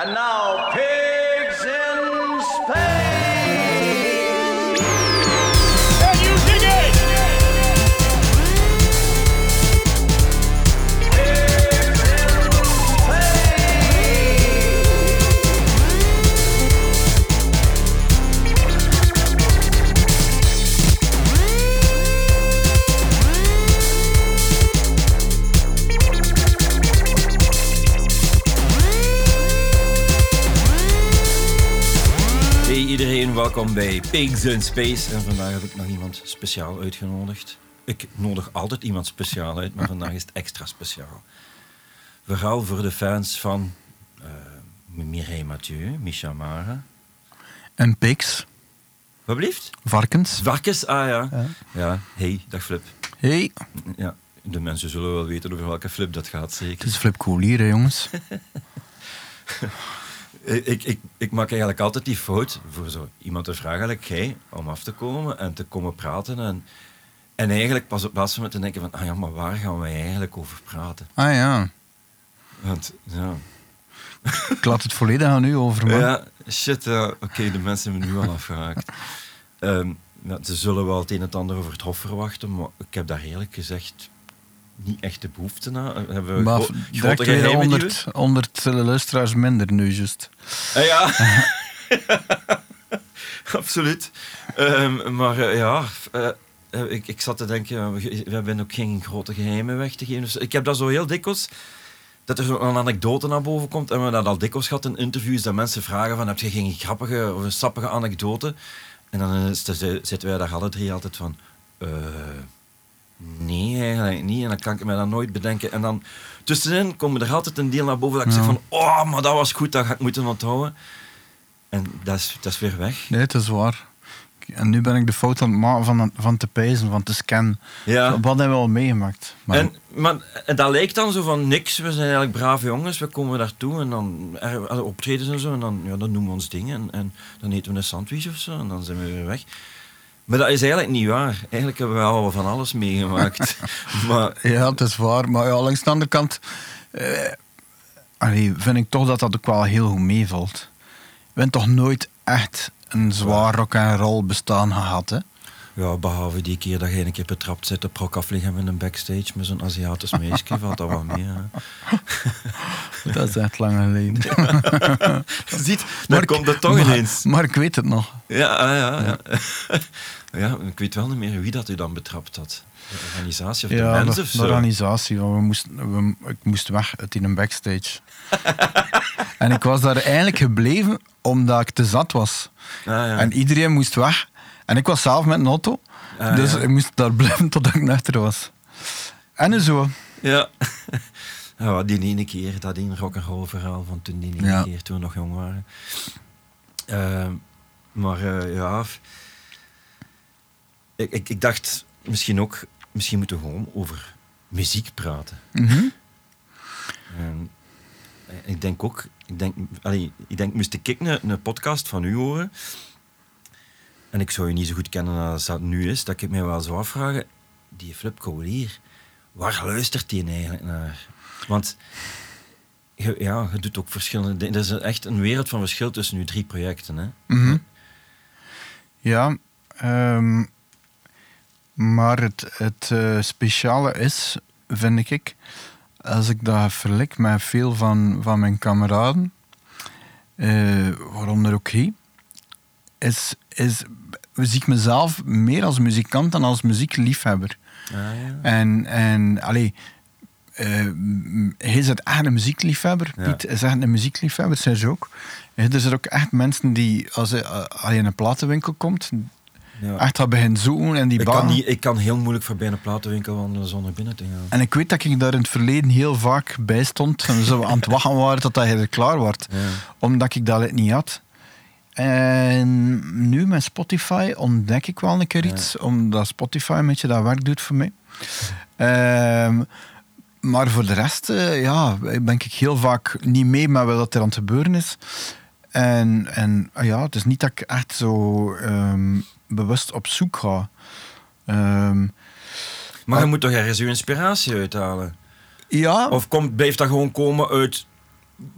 And now, pigs iedereen, welkom bij Pigs in Space. En vandaag heb ik nog iemand speciaal uitgenodigd. Ik nodig altijd iemand speciaal uit, maar vandaag is het extra speciaal. Vooral voor de fans van eh Mireille Mathieu, Micha Mara. En pigs, Wat blieft? varkens. Varkens, ah ja. Ja, hey, dag Flip. Hey, Ja, de mensen zullen wel weten over welke Flip dat gaat, het zeker. is Flip Cool hier, hè, jongens. Ik, ik, ik, ik maak eigenlijk altijd die fout voor zo iemand te vragen, eigenlijk jij, om af te komen en te komen praten. En, en eigenlijk pas op plaats van te denken van, ah ja, maar waar gaan wij eigenlijk over praten? Ah ja, Want, ja, ik laat het volledig aan u over, man. ja shit, ja, oké, de mensen hebben me nu al afgehaakt. Ehm, ja, ze zullen wel het een en het ander over het hof verwachten, maar ik heb daar eerlijk gezegd niet echt de behoefte aan. Hebben we Maar grote geheimen die we- 100, 100 luisteraars minder nu, juist. Ah, ja. Absoluut. Ehm, maar eh, ja, eh, eh, ik, ik zat te denken, we, we hebben ook geen grote geheimen weg te geven. Dus ik heb dat zo heel dikwijls, dat er zo'n anekdote naar boven komt. En we hebben dat al dikwijls gehad in interviews, dat mensen vragen van, heb je geen grappige of een sappige anekdote? En dan zitten wij daar alle drie altijd van, eh, nee, eigenlijk niet. En dan kan ik me dat nooit bedenken. En dan tussenin komt er altijd een deel naar boven dat ik Ja. zeg van, oh, maar dat was goed, dat ga ik moeten onthouden. En dat is, dat is weer weg. Nee, het is waar. En nu ben ik de fout aan het maken van, van te pijzen, van te scannen. Ja. Wat hebben we al meegemaakt? Maar En, maar, en dat lijkt dan zo van niks. We zijn eigenlijk brave jongens. We komen daartoe en dan er, er optreden en zo. En dan, ja, dan doen we ons ding. En, en dan eten we een sandwich of zo. En dan zijn we weer weg. Maar dat is eigenlijk niet waar. Eigenlijk hebben we al van alles meegemaakt. maar Ja, het is waar. Maar ja, langs de andere kant eh, allee, vind ik toch dat dat ook wel heel goed meevalt. We hebben toch nooit echt een zwaar rock en roll bestaan gehad, hè? Ja, behalve die keer dat je een keer betrapt zit op rock afliggen met een backstage met zo'n Aziatisch meisje, valt dat wel mee. Hè. Dat is echt lang geleden. Ziet, dan komt het toch maar, ineens. Maar ik weet het nog. Ja, ah, ja, ja. ja, ik weet wel niet meer wie dat u dan betrapt had. De organisatie of de Ja, mensen de, of de zo. organisatie. want We moesten, we, ik moest weg uit in een backstage. en ik was daar eigenlijk gebleven omdat ik te zat was. Ah, ja. En iedereen moest weg. En ik was zelf met een auto. Ah, dus ja. ik moest daar blijven totdat ik nuchter was. En zo. Ja. ja. Die ene keer, dat in rock'n'roll verhaal van toen die ene Ja. keer, toen we nog jong waren. Ehm, maar eh, ja, ik, ik, ik dacht misschien ook, misschien moeten we gewoon over muziek praten. Mhm. Ehm, ik denk ook, ik denk, allee, ik denk, moest ik een, een podcast van u horen, en ik zou je niet zo goed kennen als dat nu is, dat ik mij wel zou afvragen, die Flip Cavalier, waar luistert die eigenlijk naar? Want je, ja, je doet ook verschillende dingen. Er is echt een wereld van verschil tussen uw drie projecten. Hè? Mhm. Ja, ehm, maar het, het eh, speciale is, vind ik, als ik dat vergelijk met veel van, van mijn kameraden, eh, waaronder ook hij, is, is, zie ik mezelf meer als muzikant dan als muziekliefhebber. Ah, ja. En, en allee, eh, hij is echt een muziekliefhebber. Ja. Piet is echt een muziekliefhebber, Serge ook. Eh, Er zijn ook echt mensen die, als hij, eh, als in een platenwinkel komt, Ja. echt dat beginnen zoeken en die ik, kan niet, ik kan heel moeilijk voorbij een platenwinkel wandelen zonder binnen te gaan. En ik weet dat ik daar in het verleden heel vaak bij stond en zo aan het wachten waren tot hij er klaar wordt. Ja. Omdat ik dat niet had. En nu met Spotify ontdek ik wel een keer iets, omdat Spotify een beetje dat werk doet voor mij. Ehm, maar voor de rest, eh, ja, ben ik heel vaak niet mee met wat er aan het gebeuren is. En, en ah ja, het is niet dat ik echt zo ehm, bewust op zoek ga. Ehm, Maar je moet toch ergens je inspiratie uithalen? ja, Of komt, blijft dat gewoon komen uit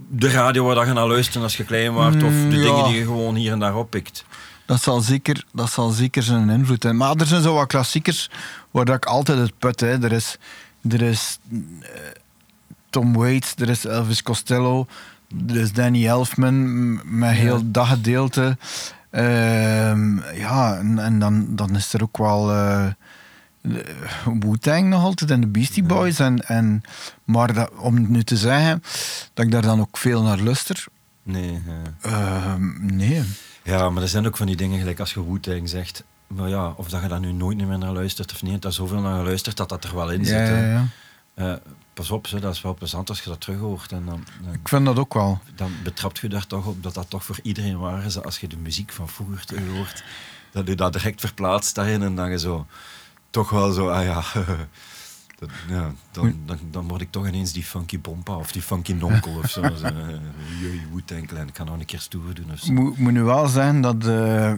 de radio waar dat je naar luistert als je klein was, of Mm, de ja. dingen die je gewoon hier en daar oppikt. Dat zal zeker, dat zal zeker zijn invloed hebben. Maar er zijn zo wat klassiekers waar dat ik altijd het put. Hè. Er is, er is eh, Tom Waits, er is Elvis Costello, er is Danny Elfman met heel dat gedeelte. Ehm, ja, en, en dan, dan is er ook wel eh Wu-Tang nog altijd en de Beastie Boys. En, en, maar dat, om nu te zeggen dat ik daar dan ook veel naar luister, Nee, ja. ehm, nee. Ja, maar er zijn ook van die dingen, gelijk als je Wu-Tang zegt. Maar ja, of dat je daar nu nooit meer naar luistert of niet, dat zoveel naar geluisterd dat dat er wel in zit. ja. Eh, pas op, dat is wel plezant als je dat terug hoort. En dan, dan, Ik vind dat ook wel. dan betrapt je daar toch op dat dat toch voor iedereen waar is. Als je de muziek van vroeger terug hoort, dat je dat direct verplaatst daarin en dan je zo toch wel zo, ah ja. dat- ja dan, dan, dan word ik toch ineens die funky bompa of die funky nonkel of zo. Jee, Wu-Tang Clan, ik kan nog een keer stoer doen of zo. Moet, moet nu wel zijn dat eh,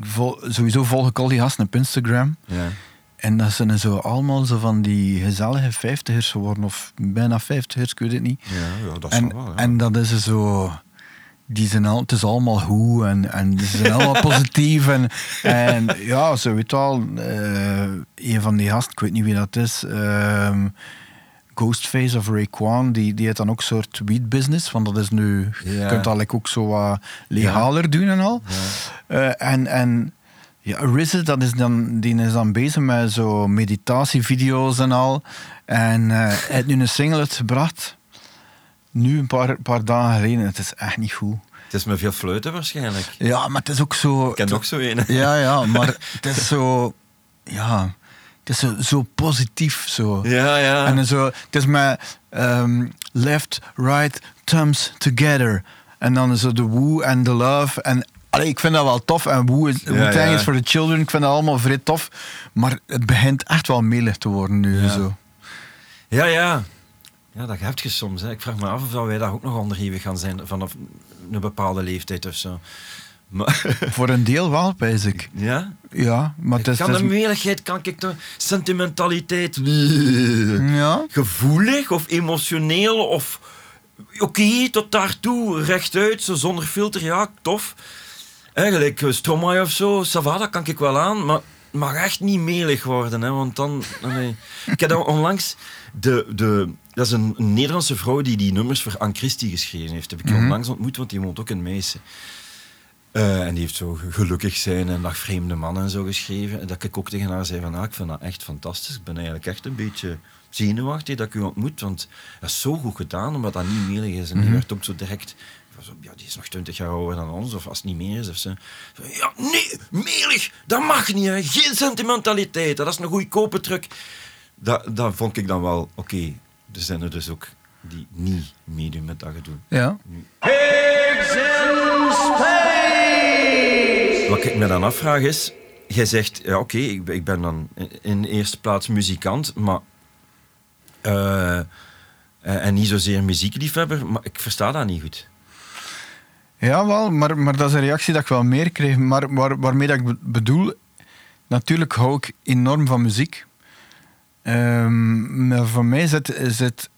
vol- sowieso volg ik al die gasten op Instagram. Ja. En dat zijn zo allemaal zo van die gezellige vijftigers geworden, of bijna vijftigers, ik weet het niet. Ja, ja, dat En, zal wel. Ja. en dat is zo. Die zijn al, het is allemaal goed en, en ze zijn allemaal positief. En, en ja, zo weet al, eh, een van die gasten, ik weet niet wie dat is, ehm, Ghostface of Raekwon, die, die heeft dan ook een soort weed business, want dat is nu, je kunt dat like ook zo wat legaler doen en al. Eh, en, en ja, RZA, dat is dan, die is dan bezig met zo meditatievideo's en al. En eh, hij heeft nu een single uitgebracht. Nu, een paar, paar dagen geleden. Het is echt niet goed. Het is met veel fluiten waarschijnlijk. Ja, maar het is ook zo... Ik ken nog zo een. Ja, ja, maar het is zo... Ja, het is zo, zo positief zo. Ja, ja. En zo, het is met ehm, left, right, thumbs together. En dan zo de woo en de love. En allee, ik vind dat wel tof. En woo is, Ja, ja. is for the children. Ik vind dat allemaal vrij tof. Maar het begint echt wel melig te worden nu. Ja. Zo. Ja, ja. Ja, dat heb je soms. Hè. Ik vraag me af of wij daar ook nog onderhevig gaan zijn vanaf een bepaalde leeftijd of zo. Maar, Voor een deel wel, pijs ik. ja? Ja, maar het is... kan het de meligheid, kan ik de sentimentaliteit... ja, Gevoelig of emotioneel of... Oké, tot daartoe, rechtuit, zo zonder filter, ja, tof. Eigenlijk, eh, Stromae of zo, ça va, dat kan ik wel aan, maar het mag echt niet melig worden, hè, want dan... Ik heb onlangs... De, de, dat is een, een Nederlandse vrouw die die nummers voor Anne Christie geschreven heeft. Heb ik onlangs ontmoet, want die woont ook in Meissen. Eh, en die heeft zo gelukkig zijn en dag vreemde man en zo geschreven. En dat ik ook tegen haar zei van, ah, ik vind dat echt fantastisch. Ik ben eigenlijk echt een beetje zenuwachtig dat ik u ontmoet. Want dat is zo goed gedaan, omdat dat niet melig is. En die werd ook zo direct... ja, die is nog 20 jaar ouder dan ons, of als het niet meer is. Of zo. Zo, Ja, nee, melig, dat mag niet. Hè. Geen sentimentaliteit, dat is een goedkope truc. Dat, dat vond ik dan wel, oké. Er zijn er dus ook die niet meedoen met dat gedoe. ja. Wat ik me dan afvraag is, jij zegt, ja oké, ik, ben- ik ben dan in- eerste plaats muzikant, maar eh, eh, en niet zozeer muziekliefhebber, maar ik versta dat niet goed. Ja, wel, maar, maar dat is een reactie dat ik wel meer kreeg. Maar waar, waarmee dat ik be- bedoel, natuurlijk hou ik enorm van muziek. Ehm, maar voor mij is het, is het,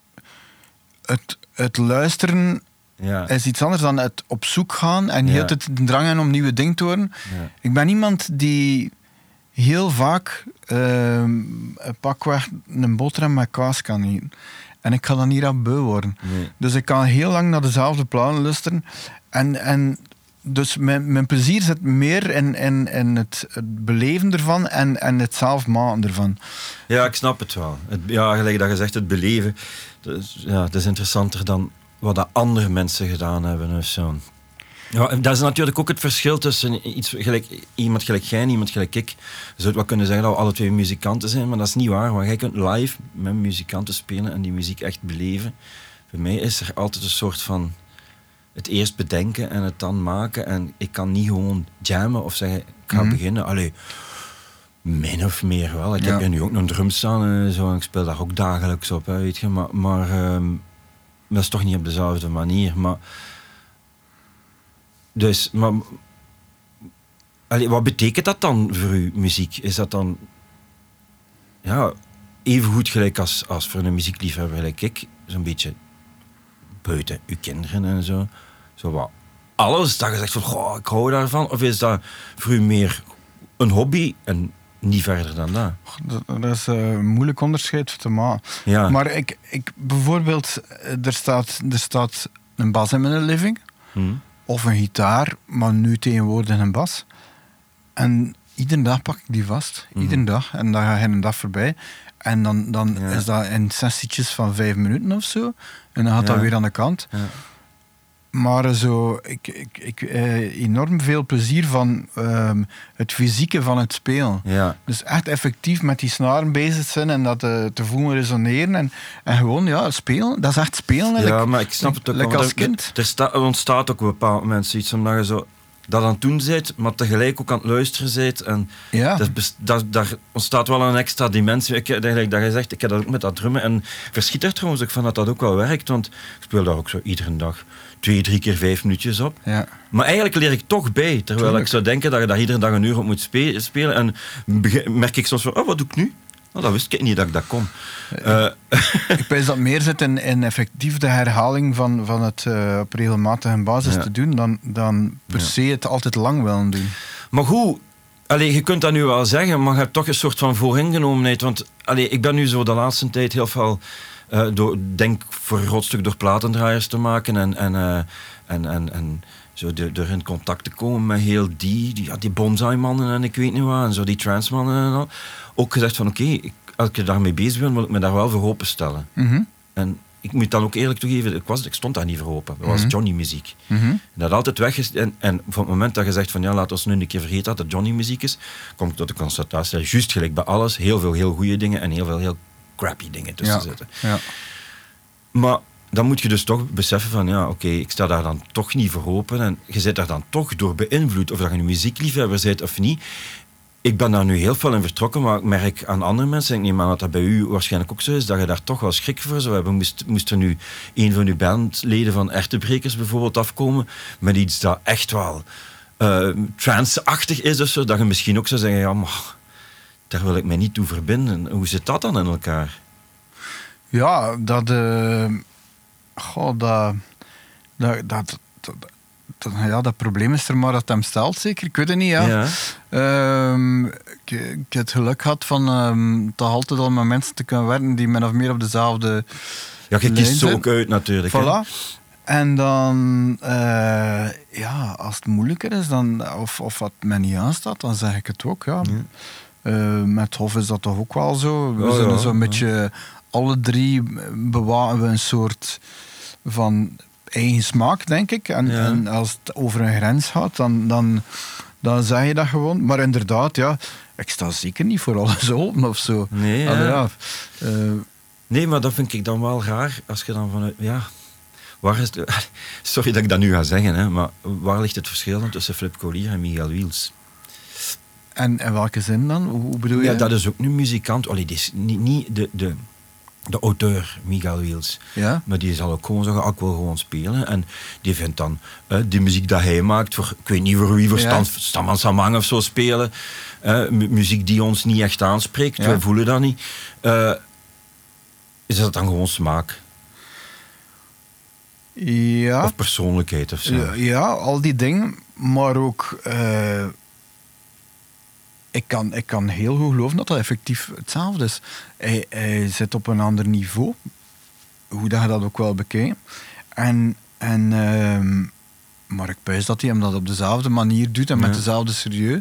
het, het luisteren Ja, is iets anders dan het op zoek gaan en heel de tijd de drang hebben om nieuwe dingen te horen. Ja. Ik ben iemand die heel vaak ehm pakweg een boterham met kaas kan eten. En ik ga dan niet aan beu worden. Nee. Dus ik kan heel lang naar dezelfde plannen luisteren. En, en dus mijn, mijn plezier zit meer in, het, het beleven ervan en, en het zelf maken ervan. ja, ik snap het wel. Het, ja, gelijk dat je zegt, het beleven, is, ja, dat is interessanter dan wat andere mensen gedaan hebben. Of zo. Ja, dat is natuurlijk ook het verschil tussen iets gelijk, iemand gelijk jij en iemand gelijk ik. Je zou wel kunnen zeggen dat we alle twee muzikanten zijn, maar dat is niet waar. Want jij kunt live met muzikanten spelen en die muziek echt beleven. Bij mij is er altijd een soort van het eerst bedenken en het dan maken. En ik kan niet gewoon jammen of zeggen, ik ga Mhm. beginnen. Allee, min of meer wel. Ik Ja. heb hier nu ook nog een drum staan en zo. En ik speel daar ook dagelijks op, hè, weet je. Maar, maar ehm, dat is toch niet op dezelfde manier. Maar, dus, maar... Allee, wat betekent dat dan voor u, muziek? Is dat dan... Ja, even goed gelijk als, als voor een muziekliefhebber gelijk ik. Zo'n beetje buiten uw kinderen en zo? Zo wat alles dat je zegt van, goh, ik hou daarvan? Of is dat voor u meer een hobby en niet verder dan dat? Dat, is eh, een moeilijk onderscheid te maken. Ja. Maar ik, ik, bijvoorbeeld, eh, er staat, er staat een bas in mijn living. Hm? Of een gitaar, maar nu tegenwoordig een bas. En iedere dag pak ik die vast. Iedere dag. En dan ga je een dag voorbij. En dan, dan. Ja. is dat in sessietjes van vijf minuten of zo. En dan gaat dat weer aan de kant. Ja. Maar eh, zo, ik, ik, ik eh, enorm veel plezier van ehm, het fysieke van het spelen. Dus echt effectief met die snaren bezig zijn en dat eh, te voelen resoneren. En, en gewoon, ja, spelen. Dat is echt spelen. Ja, like- maar ik snap het ook like als kind. Er, sta- er ontstaat ook op een bepaald moment zoiets omdat je zo dat aan het doen bent, maar tegelijk ook aan het luisteren bent. En Ja. dat, daar ontstaat wel een extra dimensie. Ik, eigenlijk dat je zegt, ik heb dat ook met dat drummen. En verschiet er trouwens ook van dat dat ook wel werkt, want ik speel daar ook zo iedere dag twee, drie keer vijf minuutjes op. Ja. Maar eigenlijk leer ik toch bij. Terwijl Tuurlijk. ik zou denken dat je daar iedere dag een uur op moet spe- spelen. En merk ik soms van, oh, wat doe ik nu? Nou, dat wist ik niet dat ik dat kon. Eh, Ik pijs dat meer zit in, in effectief de herhaling van, van het eh, op regelmatige basis Ja. te doen, dan, dan per Ja. se het altijd lang willen doen. Maar goed, allee, je kunt dat nu wel zeggen, maar je hebt toch een soort van vooringenomenheid. Want allee, ik ben nu zo de laatste tijd heel veel, eh, door, denk voor een groot stuk door platendraaiers te maken en, en, eh, en, en, en zo de- er in contact te komen met heel die, die, ja, die bonsai-mannen en ik weet niet wat, en zo die transmannen en al. Ook gezegd van oké, ik- als ik daarmee bezig ben, wil ik me daar wel voor openstellen. Mhm. En ik moet dan ook eerlijk toegeven, ik, was, ik stond daar niet voor open. Dat was Mhm. Johnny-muziek. Mhm. Dat altijd weg is. En, en van het moment dat je zegt van ja, laat ons nu een keer vergeten dat het Johnny-muziek is, kom ik tot de constatatie dat juist gelijk bij alles heel veel heel goede dingen en heel veel heel crappy dingen tussen Ja. zitten. Ja. Maar dan moet je dus toch beseffen van ja, oké, ik sta daar dan toch niet voor open en je zit daar dan toch door beïnvloed, of dat je nu muziekliefhebber bent of niet. Ik ben daar nu heel veel in vertrokken, maar ik merk aan andere mensen, ik neem aan dat dat bij u waarschijnlijk ook zo is, dat je daar toch wel schrik voor zou hebben. Moest, er nu een van uw bandleden van Ertebrekers bijvoorbeeld afkomen met iets dat echt wel eh trance-achtig is of zo, dat je misschien ook zou zeggen, ja, maar daar wil ik mij niet toe verbinden. Hoe zit dat dan in elkaar? Ja, dat. eh goh, dat, dat, dat, ja, dat probleem is er maar dat hem stelt, zeker. Ik weet het niet, ja. Ja. Ehm, ik, ik heb het geluk gehad van ehm toch altijd al met mensen te kunnen werken die min of meer op dezelfde. Ja, je kiest zo zijn. ook uit natuurlijk. hè. Voilà. En dan, eh, ja, als het moeilijker is, dan, of, of wat mij niet aanstaat, dan zeg ik het ook. Ja. Eh, met Hof is dat toch ook wel zo. We zijn ja, ja. beetje, alle drie bewaken we een soort van eigen smaak, denk ik. En, Ja. en als het over een grens gaat, dan, dan, dan zeg je dat gewoon. Maar inderdaad, ja, ik sta zeker niet voor alles open of zo. Nee, ja. Eh, Nee, maar dat vind ik dan wel raar als je dan vanuit. Ja, waar is de, sorry dat ik dat nu ga zeggen, hè, maar waar ligt het verschil dan tussen Flip Collier en Miguel Wiels? en in welke zin dan? Hoe, bedoel je? Ja, dat is ook nu muzikant. Die is niet, niet de, de, de auteur, Miguel Wiels. Ja? Maar die zal ook gewoon zeggen, ah, ik wil gewoon spelen. En die vindt dan eh, die muziek die hij maakt, voor, ik weet niet voor wie, voor Ja. Stan, Stamman Samang of zo spelen. eh, mu- muziek die ons niet echt aanspreekt, Ja. wij voelen dat niet. Eh, is dat dan gewoon smaak? Ja. Of persoonlijkheid of zo? Ja, ja, al die dingen. Maar ook... ik, kan, ik kan heel goed geloven dat dat effectief hetzelfde is. Hij, hij zit op een ander niveau. Hoe dat je dat ook wel bekijkt. En... en ehm, maar ik pijs dat hij hem dat op dezelfde manier doet en met dezelfde serieus.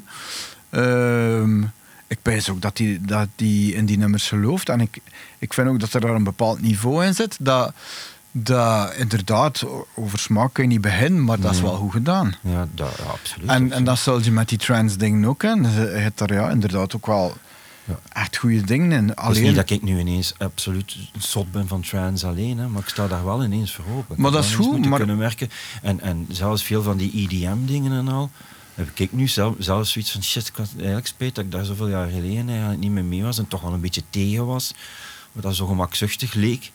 Ehm, ik pijs ook dat hij, dat hij in die nummers gelooft. En ik, ik vind ook dat er daar een bepaald niveau in zit. Dat, dat inderdaad, over smaak kun je niet beginnen, maar dat is wel goed gedaan. Ja, dat, ja, absoluut. En, en dat zul je met die trans dingen ook. Hè. Dus Je hebt daar ja, inderdaad ook wel Ja. echt goede dingen in. Het is Alleen, niet dat ik nu ineens absoluut zot ben van trans alleen, hè, maar ik sta daar wel ineens voor open. Maar dat is goed, maar- kunnen werken. En, en zelfs veel van die EDM-dingen en al, heb ik nu zelf, zelfs zoiets van, shit, ik had eigenlijk spijt dat ik daar zoveel jaar geleden eigenlijk niet meer mee was en toch wel een beetje tegen was. Wat dat zo gemakzuchtig leek.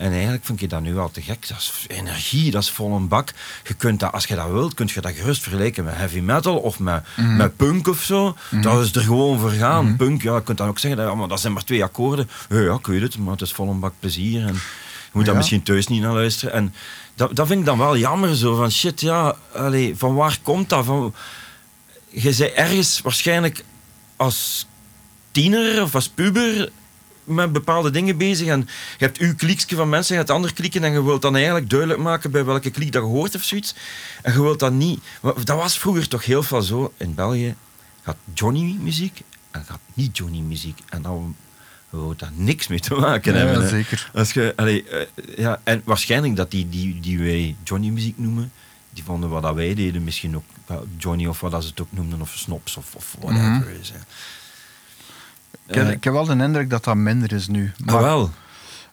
En eigenlijk vind ik dat nu wel te gek. Dat is energie, dat is vol een bak. Je kunt dat, als je dat wilt, kun je dat gerust vergelijken met heavy metal of met, Mhm. met punk of zo. Dat is er gewoon voor gaan. Punk, ja, je kunt dan ook zeggen, dat, maar dat zijn maar twee akkoorden. Ja, ja, ik weet het, maar het is vol een bak plezier. En moet daar Ja. misschien thuis niet naar luisteren. En dat, dat vind ik dan wel jammer zo. Van shit, ja, allee, van waar komt dat? Van, je bent ergens waarschijnlijk als tiener of als puber met bepaalde dingen bezig. En je hebt uw kliekje van mensen, je hebt andere klieken en je wilt dan eigenlijk duidelijk maken bij welke kliek dat je hoort of zoiets. En je wilt dat niet. Dat was vroeger toch heel veel zo in België. Had Johnny muziek en had niet Johnny muziek. En dan wou daar niks mee te maken Ja, hebben. hè. zeker. Als je, allee, eh, ja, en waarschijnlijk dat die, die, die wij Johnny muziek noemen, die vonden wat dat wij deden misschien ook Johnny of wat dat ze het ook noemden, of Snops of, of whatever. Mhm. is. Ik heb, Eh, ik heb wel de indruk dat dat minder is nu. ah, wel.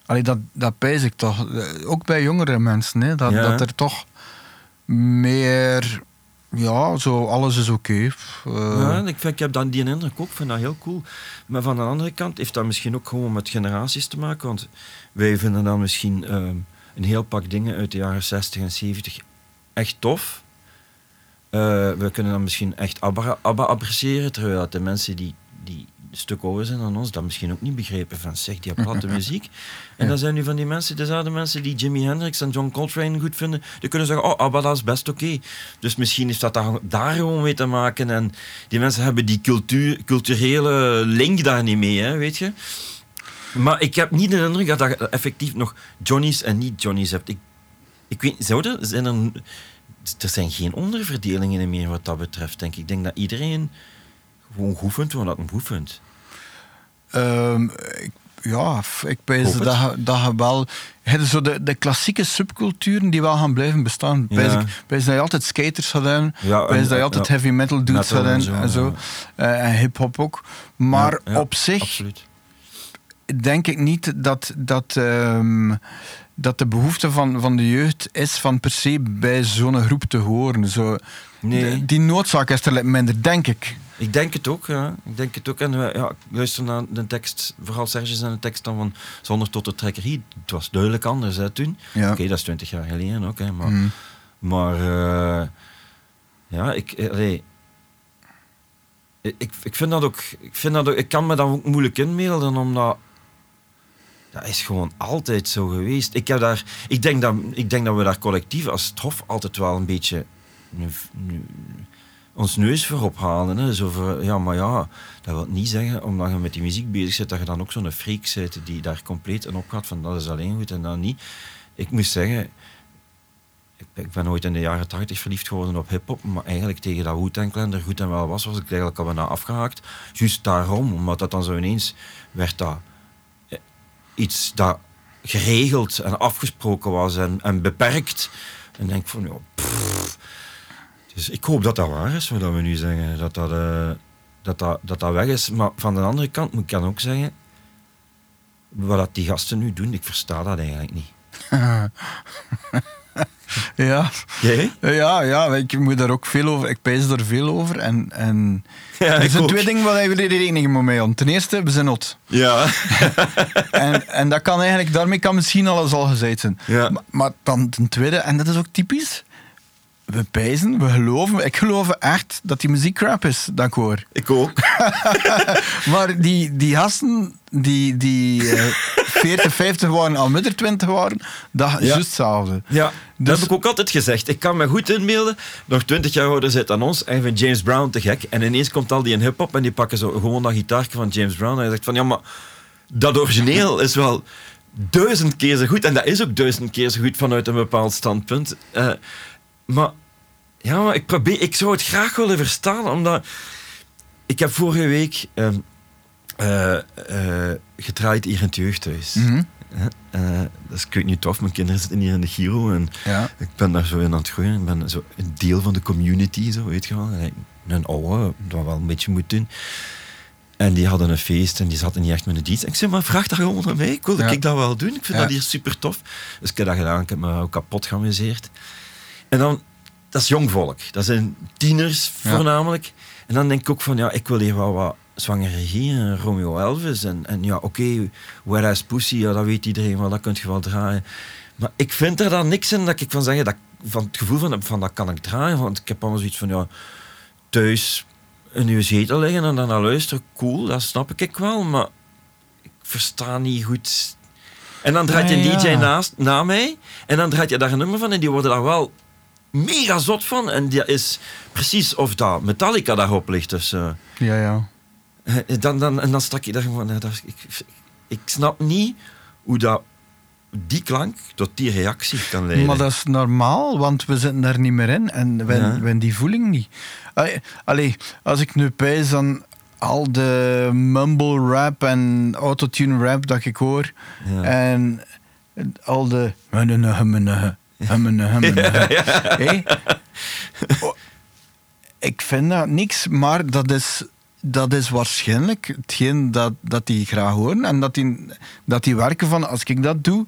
Allee, dat, dat pijs ik toch. Eh, Ook bij jongere mensen. Hè, dat, Ja. dat er toch meer... Ja, zo alles is oké. Eh, Ja, ik, vind, ik heb dan die indruk ook, ik vind dat heel cool. Maar van de andere kant heeft dat misschien ook gewoon met generaties te maken. Want wij vinden dan misschien ehm, een heel pak dingen uit de jaren 60 en 70 echt tof. Eh, we kunnen dan misschien echt ABBA, ABBA appreciëren, terwijl dat de mensen die, stuk ouder zijn dan ons dat misschien ook niet begrepen van zeg die platte muziek. En dan zijn nu van die mensen, dezelfde mensen die Jimi Hendrix en John Coltrane goed vinden, die kunnen zeggen, oh ABBA dat is best oké. Dus misschien heeft dat daar, daar gewoon mee te maken en die mensen hebben die cultuur, culturele link daar niet mee, hè, weet je. Maar ik heb niet de indruk dat je effectief nog Johnny's en niet-Johnny's hebt. Ik, ik weet, zou er, zijn er, er zijn geen onderverdelingen meer wat dat betreft, denk ik. Ik denk dat iedereen gewoon goed vindt wat dat hem goed vindt. Ehm, ik, ja, ik het. dat, dat je wel... je zo de, de klassieke subculturen die wel gaan blijven bestaan. Pijs Ja. ik- dat je altijd skaters gaat hebben. Ja, en- dat je altijd ja. heavy metal dudes Metal gaat en hebben. zo, En, zo. Eh, en hip-hop ook. Maar op zich Absoluut. denk ik niet dat, dat, ehm, dat de behoefte van, van de jeugd is van per se bij zo'n groep te horen. Zo, Nee. de- die noodzaak is er minder, denk ik. Ik denk het ook, ja. Ik denk het ook. En eh, ja, ik luister naar de tekst, vooral Serge zijn de tekst dan van Zonder tot de trekkerie. Het was duidelijk anders hè, toen. Ja. Oké, dat is twintig jaar geleden ook, hè, maar... Mm. Maar eh, ja, ik, eh, allee, ik, ik vind dat ook, ik vind dat ook, ik kan me dat ook moeilijk inbeelden, omdat dat is gewoon altijd zo geweest. Ik, heb daar, ik, denk dat, ik denk dat we daar collectief als Hof altijd wel een beetje nu, nu, ons neus voor ophalen. Hè. Zo voor, ja, maar ja, dat wil niet zeggen, omdat je met die muziek bezig zit, dat je dan ook zo'n freak bent die daar compleet in opgaat van dat is alleen goed en dat niet. Ik moet zeggen, ik, ik ben ooit in de jaren 80 verliefd geworden op hip-hop, maar eigenlijk tegen dat Wu-Tang Clan er goed en wel was, was ik eigenlijk al bijna afgehaakt. Juist daarom, omdat dat dan zo ineens werd dat eh, iets dat geregeld en afgesproken was en, en beperkt. En denk van, ja. Dus ik hoop dat dat waar is, wat we nu zeggen, dat dat, eh, dat, dat, dat dat weg is. Maar van de andere kant moet ik dan ook zeggen, wat dat die gasten nu doen, ik versta dat eigenlijk niet. Ja. Jij? Ja, ja, ik moet daar ook veel over. Ik pijs er veel over. En, en Ja, er zijn twee dingen waar je rekening moet mee houden. Ten eerste, we zijn hot. Ja. En, en dat kan eigenlijk, daarmee kan misschien alles al gezegd zijn. Ja. Maar, maar dan ten tweede, en dat is ook typisch. We pijzen, we geloven. Ik geloof echt dat die muziek crap is, dat ik hoor. Ik ook. Maar die, die gasten die, die eh 40, 50 waren, al midden 20 waren, dat is juist hetzelfde. Ja, dat Dus- heb ik ook altijd gezegd. Ik kan me goed inbeelden, nog twintig jaar ouder zit dan ons, en je vindt James Brown te gek. En ineens komt al die in hip-hop en die pakken zo gewoon dat gitaartje van James Brown. En je zegt van ja, maar dat origineel is wel duizend keer zo goed. En dat is ook duizend keer zo goed vanuit een bepaald standpunt. Eh, maar ja, maar ik, probeer, ik zou het graag willen verstaan, omdat ik heb vorige week ehm, eh, eh, gedraaid hier in het jeugdhuis. Mhm. Eh, dat is niet tof. Mijn kinderen zitten hier in de Giro en Ja. ik ben daar zo in aan het groeien. Ik ben zo een deel van de community, zo, weet je wel. En Een oude, dat wel een beetje moet doen. En die hadden een feest en die zaten niet echt met een dienst. En ik zei, maar vraag dat gewoon aan mij. Ik wilde Ja. ik dat wel doen. Ik vind Ja. dat hier super tof. Dus ik heb dat gedaan. Ik heb me ook kapot geamuseerd. En dan, dat is jong volk. Dat zijn tieners Ja. voornamelijk. En dan denk ik ook van, ja, ik wil hier wel wat zwangere regie Romeo Elvis. En, en ja, oké, Whereas Pussy, ja, dat weet iedereen wel, dat kun je wel draaien. Maar ik vind er dan niks in dat ik van zeggen, dat, van het gevoel van, van dat kan ik draaien. Want ik heb allemaal zoiets van, ja, thuis in uw zetel liggen en dan naar luisteren, cool, dat snap ik wel. Maar ik versta niet goed En dan draait je een DJ naast, na mij. En dan draait je daar een nummer van. En die worden daar wel mega zot van. En die is precies of dat Metallica daarop ligt. Dus, eh, Ja, ja. eh, dan, dan, en dan stak je daar gewoon... eh, dat- ik, ik snap niet hoe dat, die klank tot die reactie kan leiden. Maar dat is normaal, want we zitten daar niet meer in en we, Ja. die voeling niet. Allee, allee, als ik nu pijs dan al de mumble rap en autotune rap dat ik hoor Ja. en al de hummene, hummene, hummene. Hé? Oh, Ik vind dat niks, maar dat is, dat is waarschijnlijk hetgeen dat, dat die graag horen en dat die, dat die werken van als ik dat doe,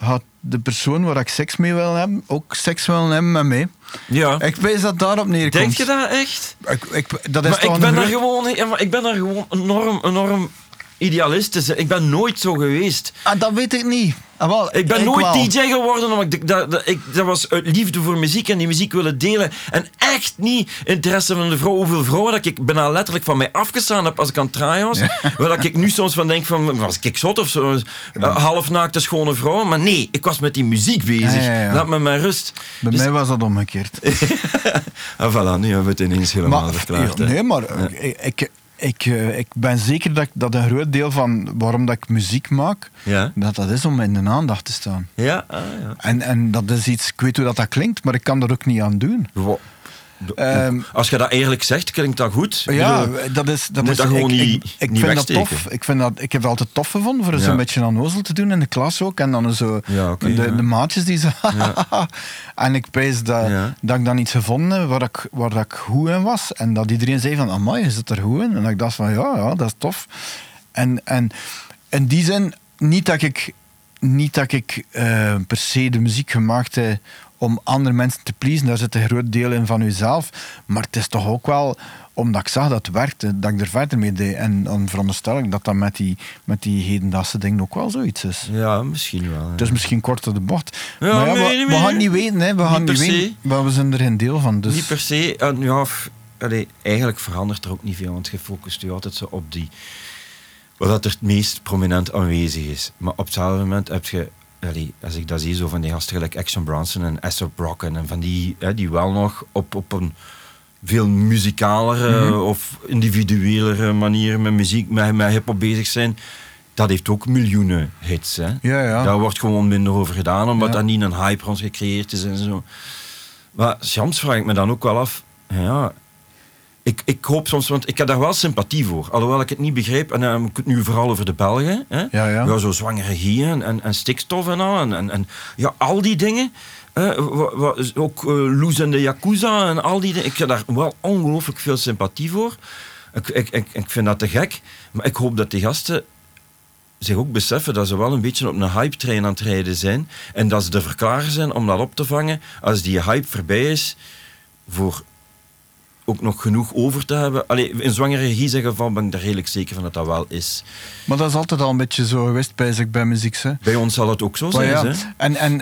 gaat de persoon waar ik seks mee wil hebben ook seks willen hebben met mij. ja. Ik weet dat daarop neerkomt. Denk je dat echt? Ik, ik, dat is Maar ik ben, daar gewoon, ja, maar ik ben daar gewoon enorm, enorm idealistisch. Ik ben nooit zo geweest. Ah, dat weet ik niet. Ah, wel, Ik ben nooit wel. DJ geworden omdat ik, dat, dat, ik, dat was uit liefde voor muziek en die muziek willen delen. En echt niet interesse van de vrouw. Hoeveel vrouwen dat ik bijna letterlijk van mij afgestaan heb als ik aan het draaien was. Waar dat ik nu soms van denk van, was ik zot of zo? Uh, halfnaakte schone vrouw. Maar nee, ik was met die muziek bezig. Ja, ja, ja. Laat me maar rust. Bij Dus- mij was dat omgekeerd. Ah, voilà, nu hebben we het ineens helemaal Maar, verklaard. ja, nee, maar ik, ik, ik, eh, ik ben zeker dat, dat een groot deel van waarom dat ik muziek maak, Ja? dat dat is om in de aandacht te staan. Ja? Ah, ja. En, en dat is iets, ik weet hoe dat, dat klinkt, maar ik kan er ook niet aan doen. Ehm, Als je dat eerlijk zegt, klinkt dat goed. Ja, bedoel, dat is. Dat moet is dat gewoon ik, niet- ik, ik niet vind dat tof. Ik, vind dat, ik heb het altijd tof gevonden voor Ja. zo'n beetje onnozel te doen in de klas ook. En dan zo Ja, de, ja. de maatjes die zo. en ik pees dat, dat ik dan iets gevonden heb waar ik, waar dat ik goed in was. En dat iedereen zei van, amai, je zit er goed in. En dat ik dacht van, ja, ja dat is tof. En, en in die zin, niet dat ik, niet dat ik eh, per se de muziek gemaakt heb om andere mensen te pleasen. Daar zit een groot deel in van jezelf. Maar het is toch ook wel omdat ik zag dat het werkte, dat ik er verder mee deed. En dan veronderstel ik dat dat met die, met die hedendaagse dingen ook wel zoiets is. Ja, misschien wel. ja. Het is misschien kort door de bocht. Ja, maar ja, we, we gaan het niet weten. Hè. We gaan Niet weten. Maar we zijn er geen deel van. Dus. Niet per se. En ja, allee, eigenlijk verandert er ook niet veel, want je focust je altijd zo op die. Wat dat er het meest prominent aanwezig is. Maar op hetzelfde moment heb je. Allee, als ik dat zie, zo van die gasten gelijk Action Bronson en Aesop Rock en van die, hè, die wel nog op, op een veel muzikalere of individuelere manier met muziek, met, met hip-hop bezig zijn. Dat heeft ook miljoenen hits. Hè. Ja, ja. Daar wordt gewoon minder over gedaan, omdat Ja. dat niet een hype rond gecreëerd is en zo. Maar soms vraag ik me dan ook wel af, ja, ik, ik hoop soms, want ik heb daar wel sympathie voor, alhoewel ik het niet begrijp, en dan heb ik het nu vooral over de Belgen, hè? Ja, ja. zo zwangere gieën en, en stikstof en al, en, en, en ja, al die dingen. hè, wa- wa- ook eh, Loes en de Yakuza en al die dingen. Ik heb daar wel ongelooflijk veel sympathie voor. Ik, ik, ik, ik vind dat te gek, maar ik hoop dat die gasten zich ook beseffen dat ze wel een beetje op een hype-train aan het rijden zijn. En dat ze er verklaren zijn om dat op te vangen als die hype voorbij is. Voor ook nog genoeg over te hebben. Allee, in zwangere regie zijn geval ben ik er redelijk zeker van dat dat wel is. Maar dat is altijd al een beetje zo geweest bij, zich bij muziek. Hè. Bij ons zal het ook zo Maar zijn. ja, hè? en, en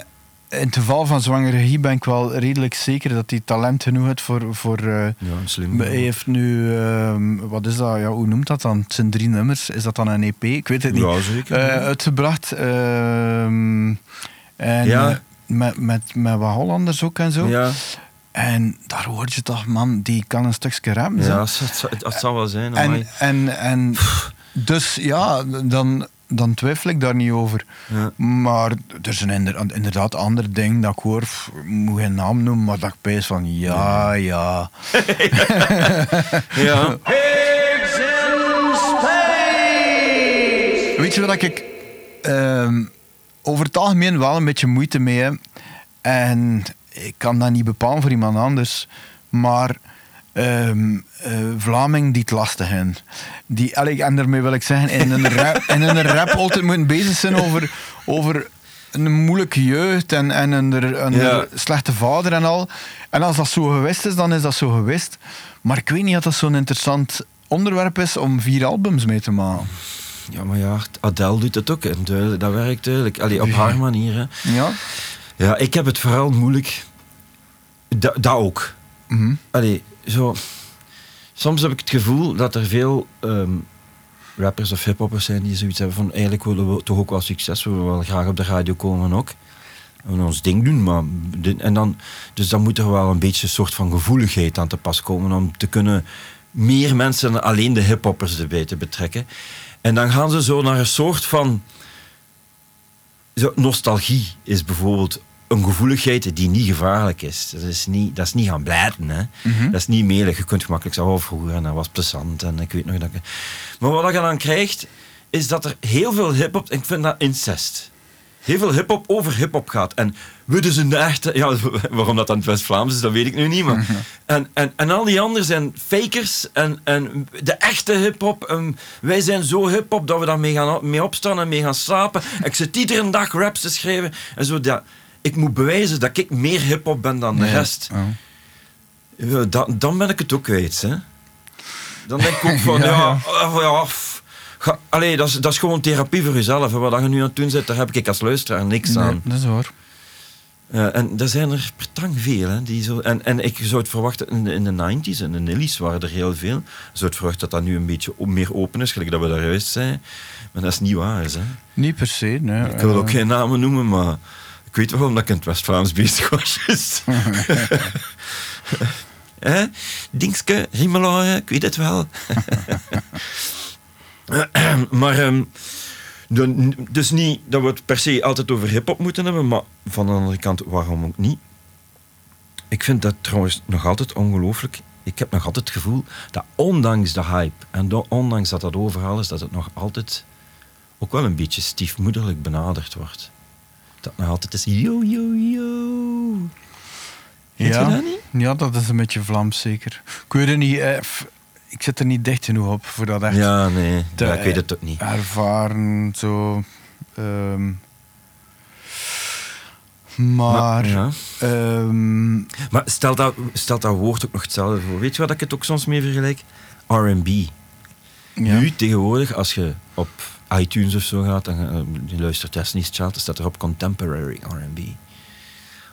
in het geval van zwangere regie ben ik wel redelijk zeker dat hij talent genoeg heeft voor... voor eh, Ja, slim. hij heeft nu, ehm, wat is dat, ja, hoe noemt dat dan? Het zijn drie nummers, is dat dan een EP? Ik weet het niet. Ja, zeker. Eh, uitgebracht. ehm, en Ja. met, met, met wat Hollanders ook en zo. Ja, En daar hoor je toch, man, die kan een stukje rappen. ja dat, zal- wel zijn. En, en, en dus ja, dan, dan twijfel ik daar niet over. Ja. Maar er zijn inder- inderdaad andere dingen dat ik hoor, ik moet geen naam noemen, maar dat ik pees van ja, ja. Ja. Weet je wat ik ehm, over het algemeen wel een beetje moeite mee heb? En ik kan dat niet bepalen voor iemand anders, maar eh, Vlaming die het lastig hebben. Die, en daarmee wil ik zeggen, in een rap, in een rap altijd moeten bezig zijn over, over een moeilijke jeugd en, en een, een Ja. slechte vader en al. En als dat zo geweest is, dan is dat zo geweest. Maar ik weet niet of dat zo'n interessant onderwerp is om vier albums mee te maken. ja, maar ja, Adele doet het ook. En dat werkt duidelijk. Allee, op haar manier. Hè. Ja? Ja, ik heb het vooral moeilijk. Da- Dat ook. Mhm. Allee, zo. Soms heb ik het gevoel dat er veel ehm, rappers of hiphoppers zijn die zoiets hebben van eigenlijk willen we toch ook wel succes, we willen wel graag op de radio komen ook. We willen ons ding doen, maar de- en dan, dus dan moet er wel een beetje een soort van gevoeligheid aan te pas komen om te kunnen meer mensen dan alleen de hiphoppers erbij te betrekken. En dan gaan ze zo naar een soort van zo, nostalgie is bijvoorbeeld een gevoeligheid die niet gevaarlijk is. Dat is niet, dat is niet gaan blijten. Hè. Dat is niet melig. Je kunt gemakkelijk zeggen, oh, vroeger en dat was plezant. En ik weet nog dat ik... Maar wat je dan krijgt, is dat er heel veel hip-hop, ik vind dat incest. Heel veel hip-hop over hip-hop gaat. En we dus een echte. Ja, waarom dat dan het West-Vlaams is, dat weet ik nu niet. Maar. En, en, en al die anderen zijn fakers. En, en de echte hip-hop. ehm, wij zijn zo hip-hop dat we daarmee gaan mee opstaan en mee gaan slapen. Ik zit iedere dag raps te schrijven. En zo, ja, ik moet bewijzen dat ik meer hip-hop ben dan de rest. Oh. Dan, dan ben ik het ook kwijt. Hè. Dan denk ik ook van, Ja, ja, ja. eh, ja, ga- allee, dat, is, dat is gewoon therapie voor jezelf. Wat je nu aan het doen zit, daar heb ik als luisteraar niks Nee, aan. dat is waar. Eh, en er zijn er per tang veel. Hè, die zo, en, en ik zou het verwachten, in de, in de 90s en de Nillies waren er heel veel. Ik zou het verwachten dat dat nu een beetje meer open is, gelijk dat we daar juist zijn. Maar dat is niet waar. Hè. Niet per se, nee. Ik wil ook Eh, geen namen noemen, maar weet waarom dat ik in het West-Vlaams bezig was. Hè? Dingske, Riemelaren, ik weet het wel. maar, ehm, de- dus niet dat we het per se altijd over hip-hop moeten hebben, maar van de andere kant, waarom ook niet? Ik vind dat trouwens nog altijd ongelooflijk. Ik heb nog altijd het gevoel dat ondanks de hype en ondanks dat dat overal is, dat het nog altijd ook wel een beetje stiefmoederlijk benaderd wordt. Dat nog altijd is yo, yo, yo. Ja, je dat niet? Ja, dat is een beetje Vlaams zeker. Ik weet het niet, eh, f- ik zit er niet dicht genoeg op voor dat echt Ja, nee, te ja, ik weet het ook niet. ervaren. Zo, ehm. maar, ja. ehm, Maar stel dat, stel dat woord ook nog hetzelfde voor. Weet je wat ik het ook soms mee vergelijk? R&B. ja. Nu, tegenwoordig, als je op iTunes of zo gaat en eh, je luistert Destiny's Child, dan staat er op Contemporary R&B.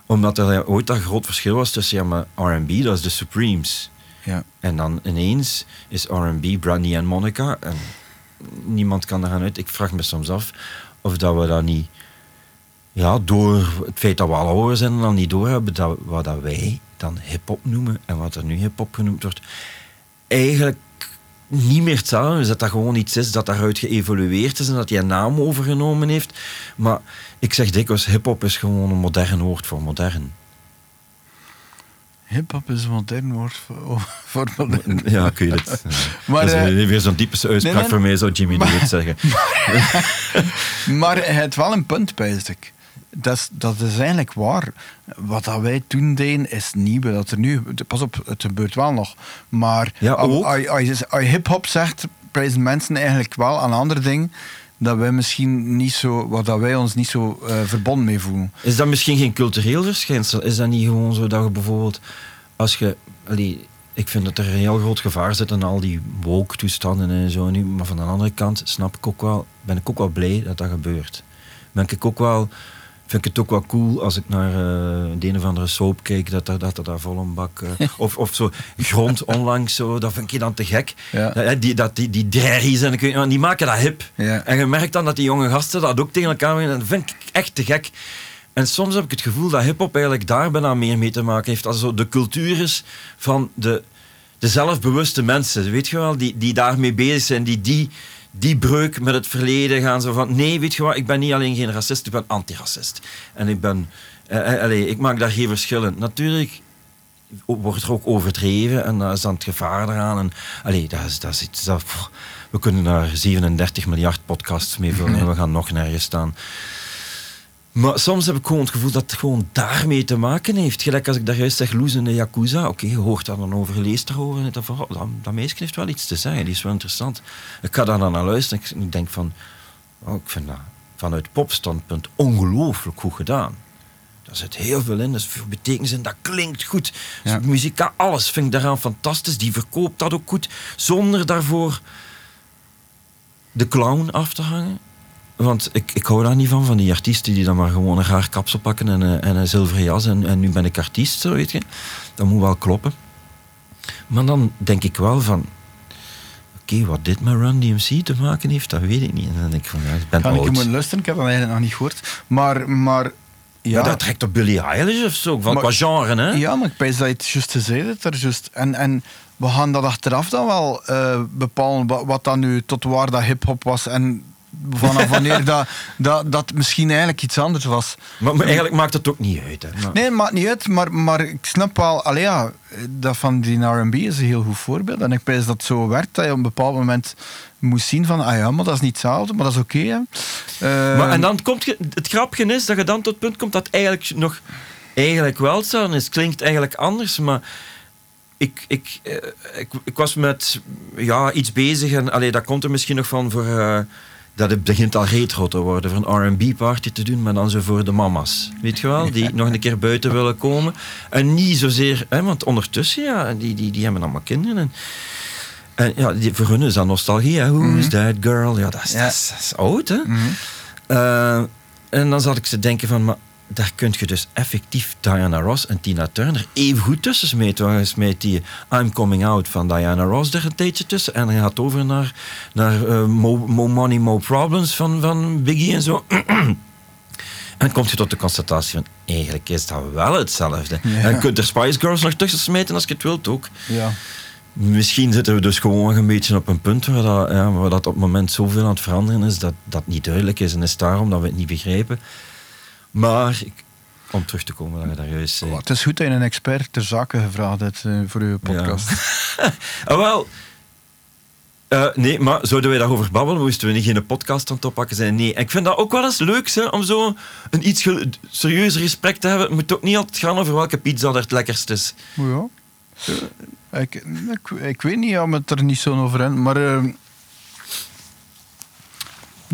Omdat er ooit dat groot verschil was tussen ja, maar R&B, dat is de Supremes. ja. En dan ineens is R&B Brandy en Monica. En niemand kan eraan uit. Ik vraag me soms af of dat we dat niet... Ja, door het feit dat we al ouder zijn en dan niet doorhebben dat wat dat wij dan hip-hop noemen en wat er nu hip-hop genoemd wordt, eigenlijk niet meer hetzelfde is. Dat dat gewoon iets is dat daaruit geëvolueerd is en dat hij een naam overgenomen heeft. Maar ik zeg dikwijls, hip-hop is gewoon een modern woord voor modern. Hip-hop is een modern woord voor, voor modern. Ja, ik weet het. Maar, dat is eh, weer zo'n typische uitspraak nee, nee. voor mij, zou Jimmy Maar- zeggen. Maar hij heeft wel een punt bij ik. Dat is, dat is eigenlijk waar. Wat dat wij toen deden is nieuw. Dat er nu, pas op, het gebeurt wel nog. Maar Ja, als- je- hip-hop zegt, prijzen mensen eigenlijk wel een ander ding. Dat wij misschien niet zo, wat dat wij ons niet zo eh, verbonden mee voelen. Is dat misschien geen cultureel verschijnsel? Is dat niet gewoon zo dat je bijvoorbeeld, als je. allee, ik vind dat er een heel groot gevaar zit in al die woke-toestanden en zo nu. Maar van de andere kant snap ik ook wel, ben ik ook wel blij dat dat gebeurt. Ben ik ook wel, vind ik het ook wel cool als ik naar eh de een of andere soap kijk, dat er, dat er daar vol een bak. eh, of, of zo grond onlangs, zo, dat vind ik dan te gek. Ja. Dat, die, dat, die, die drerries en ik die maken dat hip. Ja. En je merkt dan dat die jonge gasten dat ook tegen elkaar doen. En dat vind ik echt te gek. En soms heb ik het gevoel dat hip-hop eigenlijk daar bijna meer mee te maken heeft. Als zo de cultuur is van de, de zelfbewuste mensen. Weet je wel, die, die daarmee bezig zijn, die, die die breuk met het verleden gaan. Zo van, nee, weet je wat, ik ben niet alleen geen racist, ik ben antiracist. En ik ben, eh, eh, ik maak daar geen verschil in. Natuurlijk wordt er ook overdreven en daar is dan het gevaar eraan. En, dat is, dat is iets dat, we kunnen daar 37 miljard podcasts mee vullen en we gaan nog nergens staan. Maar soms heb ik gewoon het gevoel dat het gewoon daarmee te maken heeft. Gelijk als ik daar juist zeg, Loes in de Yakuza. Oké, je hoort daar dan over, je leest erover. En dan van, oh, dat, dat meisje heeft wel iets te zeggen, die is wel interessant. Ik ga daar dan naar luisteren en ik denk van... Oh, ik vind dat vanuit popstandpunt ongelooflijk goed gedaan. Daar zit heel veel in, er is veel betekenis in, dat klinkt goed. Ja. Muzika, alles vind ik daaraan fantastisch. Die verkoopt dat ook goed, zonder daarvoor de clown af te hangen. Want ik, ik hou daar niet van, van die artiesten die dan maar gewoon een raar kapsel pakken en, een- en een zilveren jas en, en nu ben ik artiest, zo weet je. Dat moet wel kloppen. Maar dan denk ik wel van, oké, wat dit met Run DMC te maken heeft, dat weet ik niet. En dan denk ik van, ja, ik ben Kan ik oud. je moeten luisteren? Ik heb dat eigenlijk nog niet gehoord. Maar, maar ja, Maar dat trekt op Billie Eilish of zo, van, Maar- qua genre, hè? ja, maar ik pijs dat je het juist gezegd hebt. Er juist. En, en we gaan dat achteraf dan wel eh, bepalen wat, wat dan nu tot waar dat hip-hop was. En vanaf wanneer dat, dat, dat misschien eigenlijk iets anders was. Maar, maar eigenlijk maakt het ook niet uit, hè? Maar- Nee, het maakt niet uit, maar, maar ik snap wel, allee ja, dat van die R&B is een heel goed voorbeeld. En ik pijs dat zo werkt, dat je op een bepaald moment moest zien van, ah ja, maar dat is niet hetzelfde, maar dat is oké. hè. Eh, Maar, en dan komt je, het grappige is dat je dan tot het punt komt dat eigenlijk nog eigenlijk wel hetzelfde is. Het klinkt eigenlijk anders, maar ik, ik, eh, ik, ik was met ja, iets bezig en allee, dat komt er misschien nog van voor. eh, dat het begint al retro te worden, voor een R&B-party te doen, maar dan zo voor de mama's. Weet je wel, die nog een keer buiten willen komen. En niet zozeer, hè, want ondertussen, ja, die, die, die hebben allemaal kinderen. En, en ja, die, voor hun is dat nostalgie. Hè. Who's that girl? Ja, dat is, Ja. Dat is, dat is oud, hè. mhm. Eh, en dan zat ik te denken van, maar daar kun je dus effectief Diana Ross en Tina Turner even goed tussen smeten. Want je die I'm Coming Out van Diana Ross er een tijdje tussen. En dan gaat over naar, naar eh, mo, Mo Money, Mo Problems van, van Biggie en zo. En dan kom je tot de constatatie van, eigenlijk is dat wel hetzelfde. Ja. En je kunt er Spice Girls nog tussen smijten als je het wilt ook. ja. Misschien zitten we dus gewoon een beetje op een punt waar dat, ja, waar dat op het moment zoveel aan het veranderen is dat dat niet duidelijk is. En is daarom dat we het niet begrijpen. Maar ik, om terug te komen naar daar juist zei. Oh, het is goed dat je een expert ter zake gevraagd hebt eh, voor uw podcast. Ah, wel. Eh, nee, maar zouden wij daarover babbelen? Moesten we niet geen podcast aan het oppakken zijn? Nee. En ik vind dat ook wel eens leuk, hè, om zo een iets serieus gesprek te hebben. Het moet ook niet altijd gaan over welke pizza er het lekkerst is. Ja. Ik, ik, ik weet niet of het er niet zo over in, maar.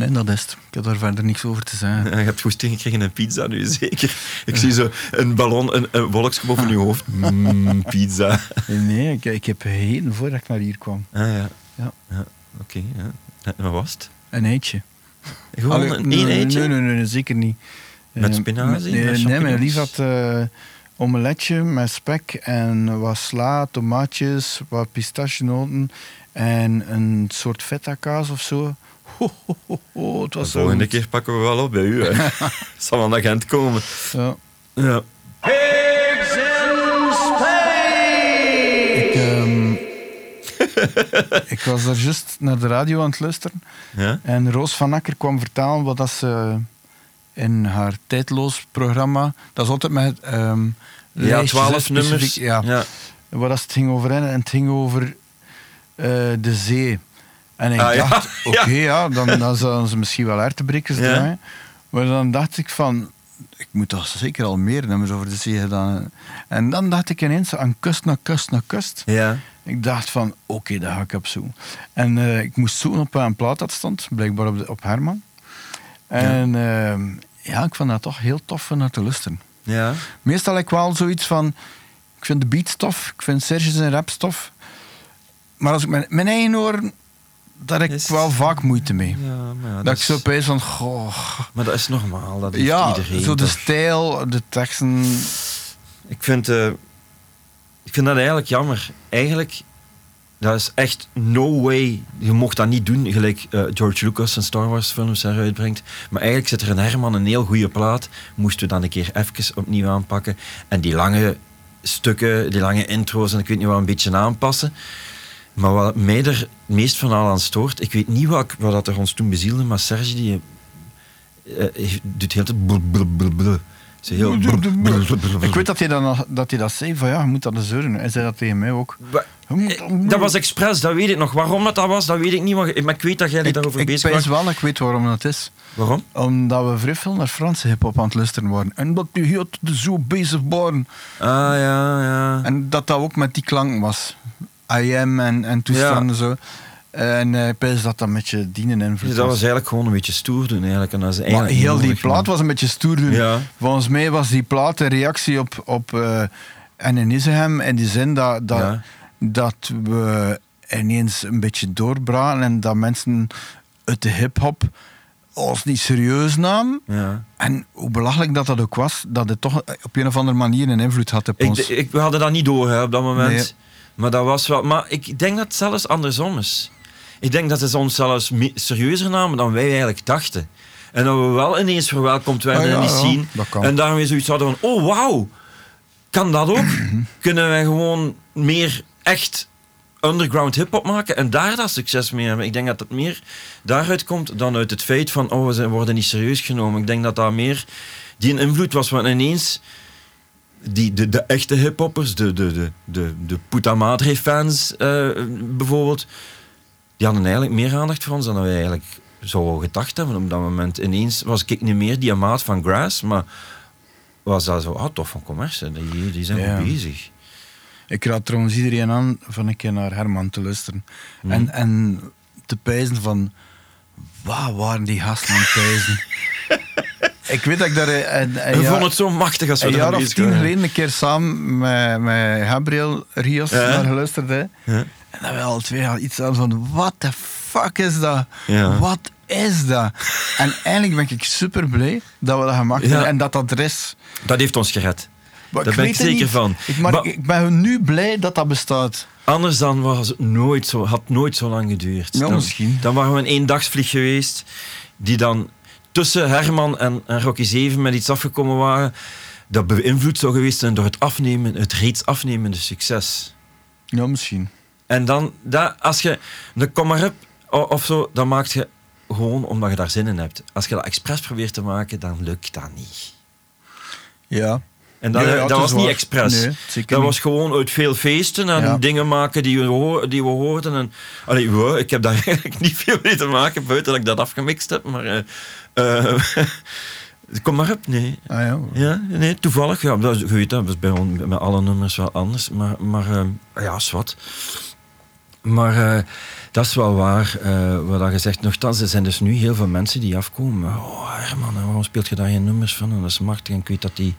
Nee, dat is het. Ik heb daar verder niks over te zeggen. Je hebt goesting gekregen een pizza nu, zeker. Ik zie zo een ballon, een, een wolkje boven je hoofd. Mm, pizza. Nee, ik, ik heb gegeten voordat ik naar hier kwam. Ah ja. Ja. ja Oké, ja. En wat was het? Een eitje. Gewoon Allee, een nee, eitje? Nee, nee, nee, zeker niet. Met Eh, spinazie, Nee, met nee, mijn lief had eh omeletje met spek en wat sla, tomaatjes, wat pistachenoten en een soort feta kaas of zo. Ho, ho, ho, ho, het De zo volgende goed. keer pakken we wel op bij u. Hè. zal wel naar Gent komen. Ja. Ja. Pigs in space! Ik, ehm, ik was daar juist naar de radio aan het luisteren. Ja? En Roos van Akker kwam vertellen wat dat ze in haar tijdloos programma... Dat is altijd met ehm Ja, twaalf nummers. Ja. ja. Waar dat het ging over en het ging over eh, de zee. En ik Ah, ja. dacht, oké, ja. dan, dan ze misschien wel ertebrekers Ja. draaien. Maar dan dacht ik van, ik moet toch zeker al meer nummers over de zee gedaan. En dan dacht ik ineens aan kust naar kust naar kust. Ja. Ik dacht van, oké, dat ga ik op zoeken. En eh, ik moest zoeken op een plaat dat stond, blijkbaar op, de, op Herman. En ja. ja, ik vond dat toch heel tof om naar te luisteren. Ja. Meestal heb ik wel zoiets van, ik vind de beat tof, ik vind Serge zijn rap tof. Maar als ik mijn, mijn eigen oren, daar heb ik Is- wel vaak moeite mee. Ja, maar ja, dat, dat ik is- zo opeens van, goh... Maar dat is normaal, dat heeft Ja, iedereen. zo de toch? stijl, de teksten... Ik vind, eh, ik vind dat eigenlijk jammer. Eigenlijk, dat is echt no way. Je mocht dat niet doen, gelijk eh, George Lucas zijn Star Wars films eruit brengt. Maar eigenlijk zit er een Herman een heel goede plaat. Moesten we dan een keer even opnieuw aanpakken. En die lange stukken, die lange intro's en ik weet niet wat een beetje aanpassen. Maar wat mij er het meest van al aan stoort, ik weet niet wat, wat dat er ons toen bezielde, maar Serge die eh, doet heel tijd blub, heel. Ik weet dat hij, dan, dat hij dat zei, van ja, je moet dat eens horen. Hij zei dat tegen mij ook. Eh, Dat was expres, dat weet ik nog. Waarom dat, dat was, dat weet ik niet. Maar, maar ik weet dat jij ik, daarover ik bezig was. wel, ik weet waarom dat is. Waarom? Omdat we vrij veel naar Franse hip-hop aan het luisteren waren. En dat die heel zo bezig waren. Ah, ja, ja. En dat dat ook met die klanken was. I am en, en toestanden en zo. En eh, ik pijs dat dat met je dienen invloed Dus dat was eigenlijk gewoon een beetje stoer doen. Eigenlijk. En dat is Maar eigenlijk heel die plaat man. was een beetje stoer doen. Ja. Volgens mij was die plaat een reactie op, op eh en Isegem in die zin dat, dat, Ja. dat we ineens een beetje doorbraken en dat mensen uit de hip-hop ons niet serieus namen. Ja. En hoe belachelijk dat dat ook was, dat het toch op een of andere manier een invloed had op Ik, ons. ik, we hadden dat niet door hè, op dat moment. Nee. Maar dat was wel. Maar ik denk dat het zelfs andersom is. Ik denk dat ze ons zelfs serieuzer namen dan wij eigenlijk dachten. En dat we wel ineens verwelkomd werden Ah, ja, in die ja, dat kan. En daarmee zoiets hadden van, oh wauw, kan dat ook? Kunnen wij gewoon meer echt underground hip-hop maken en daar dat succes mee hebben? Ik denk dat het meer daaruit komt dan uit het feit van, oh, we worden niet serieus genomen. Ik denk dat dat meer die invloed was, want ineens die, de, de echte hiphoppers, de, de, de, de, de Puta Madre fans eh, bijvoorbeeld, die hadden eigenlijk meer aandacht voor ons dan wij eigenlijk zouden gedacht hebben op dat moment. Ineens was ik niet meer die maat van Grass, maar was dat zo, ah, tof van commercie, die, die zijn Ja. bezig. Ik raad trouwens iedereen aan van een keer naar Herman te luisteren. En, en te pijzen van... Waar waren die gasten aan het pijzen? ik weet dat ik daar... Een, een, We vonden het zo machtig als we een jaar of tien waren. geleden een keer samen met, met Gabriel Rios Ja. naar geluisterd. Hè. Ja. En dat we al twee hadden iets aan van... What the fuck is dat? Wat is dat? En eigenlijk ben ik super blij dat we dat gemaakt hebben en dat dat er is. Dat heeft ons gered. Maar Daar ben weet ik zeker niet. van. Ik, maar, Maar- ik ben nu blij dat dat bestaat. Anders dan was het nooit zo, had het nooit zo lang geduurd. Ja, dan, misschien. Dan waren we een eendagsvlieg geweest, die dan tussen Herman en, en Rocky 7 met iets afgekomen waren, dat beïnvloed zou geweest zijn door het afnemen, het reeds afnemende succes. Ja, misschien. En dan, dat, als je de kom maar up o- of zo, dan maak je gewoon omdat je daar zin in hebt. Als je dat expres probeert te maken, dan lukt dat niet. Ja. En dat, Ja, ja, dat het was niet waar. expres. Nee, dat niet. was gewoon uit veel feesten en Ja. dingen maken die we, die we hoorden. En, allee, ik heb daar eigenlijk niet veel mee te maken, buiten dat ik dat afgemixt heb. Maar eh, eh, kom maar op, nee. Ah, ja. Ja, nee, toevallig. Ja, dat, is- je weet dat, is bij met alle nummers wel anders. Maar, maar eh, ja, zwart. Maar dat is wel waar, eh, wat dat gezegd. Nochtans, er zijn dus nu heel veel mensen die afkomen. Oh, Herman, waarom speelt je daar geen nummers van? En dat is machtig. En ik weet dat die,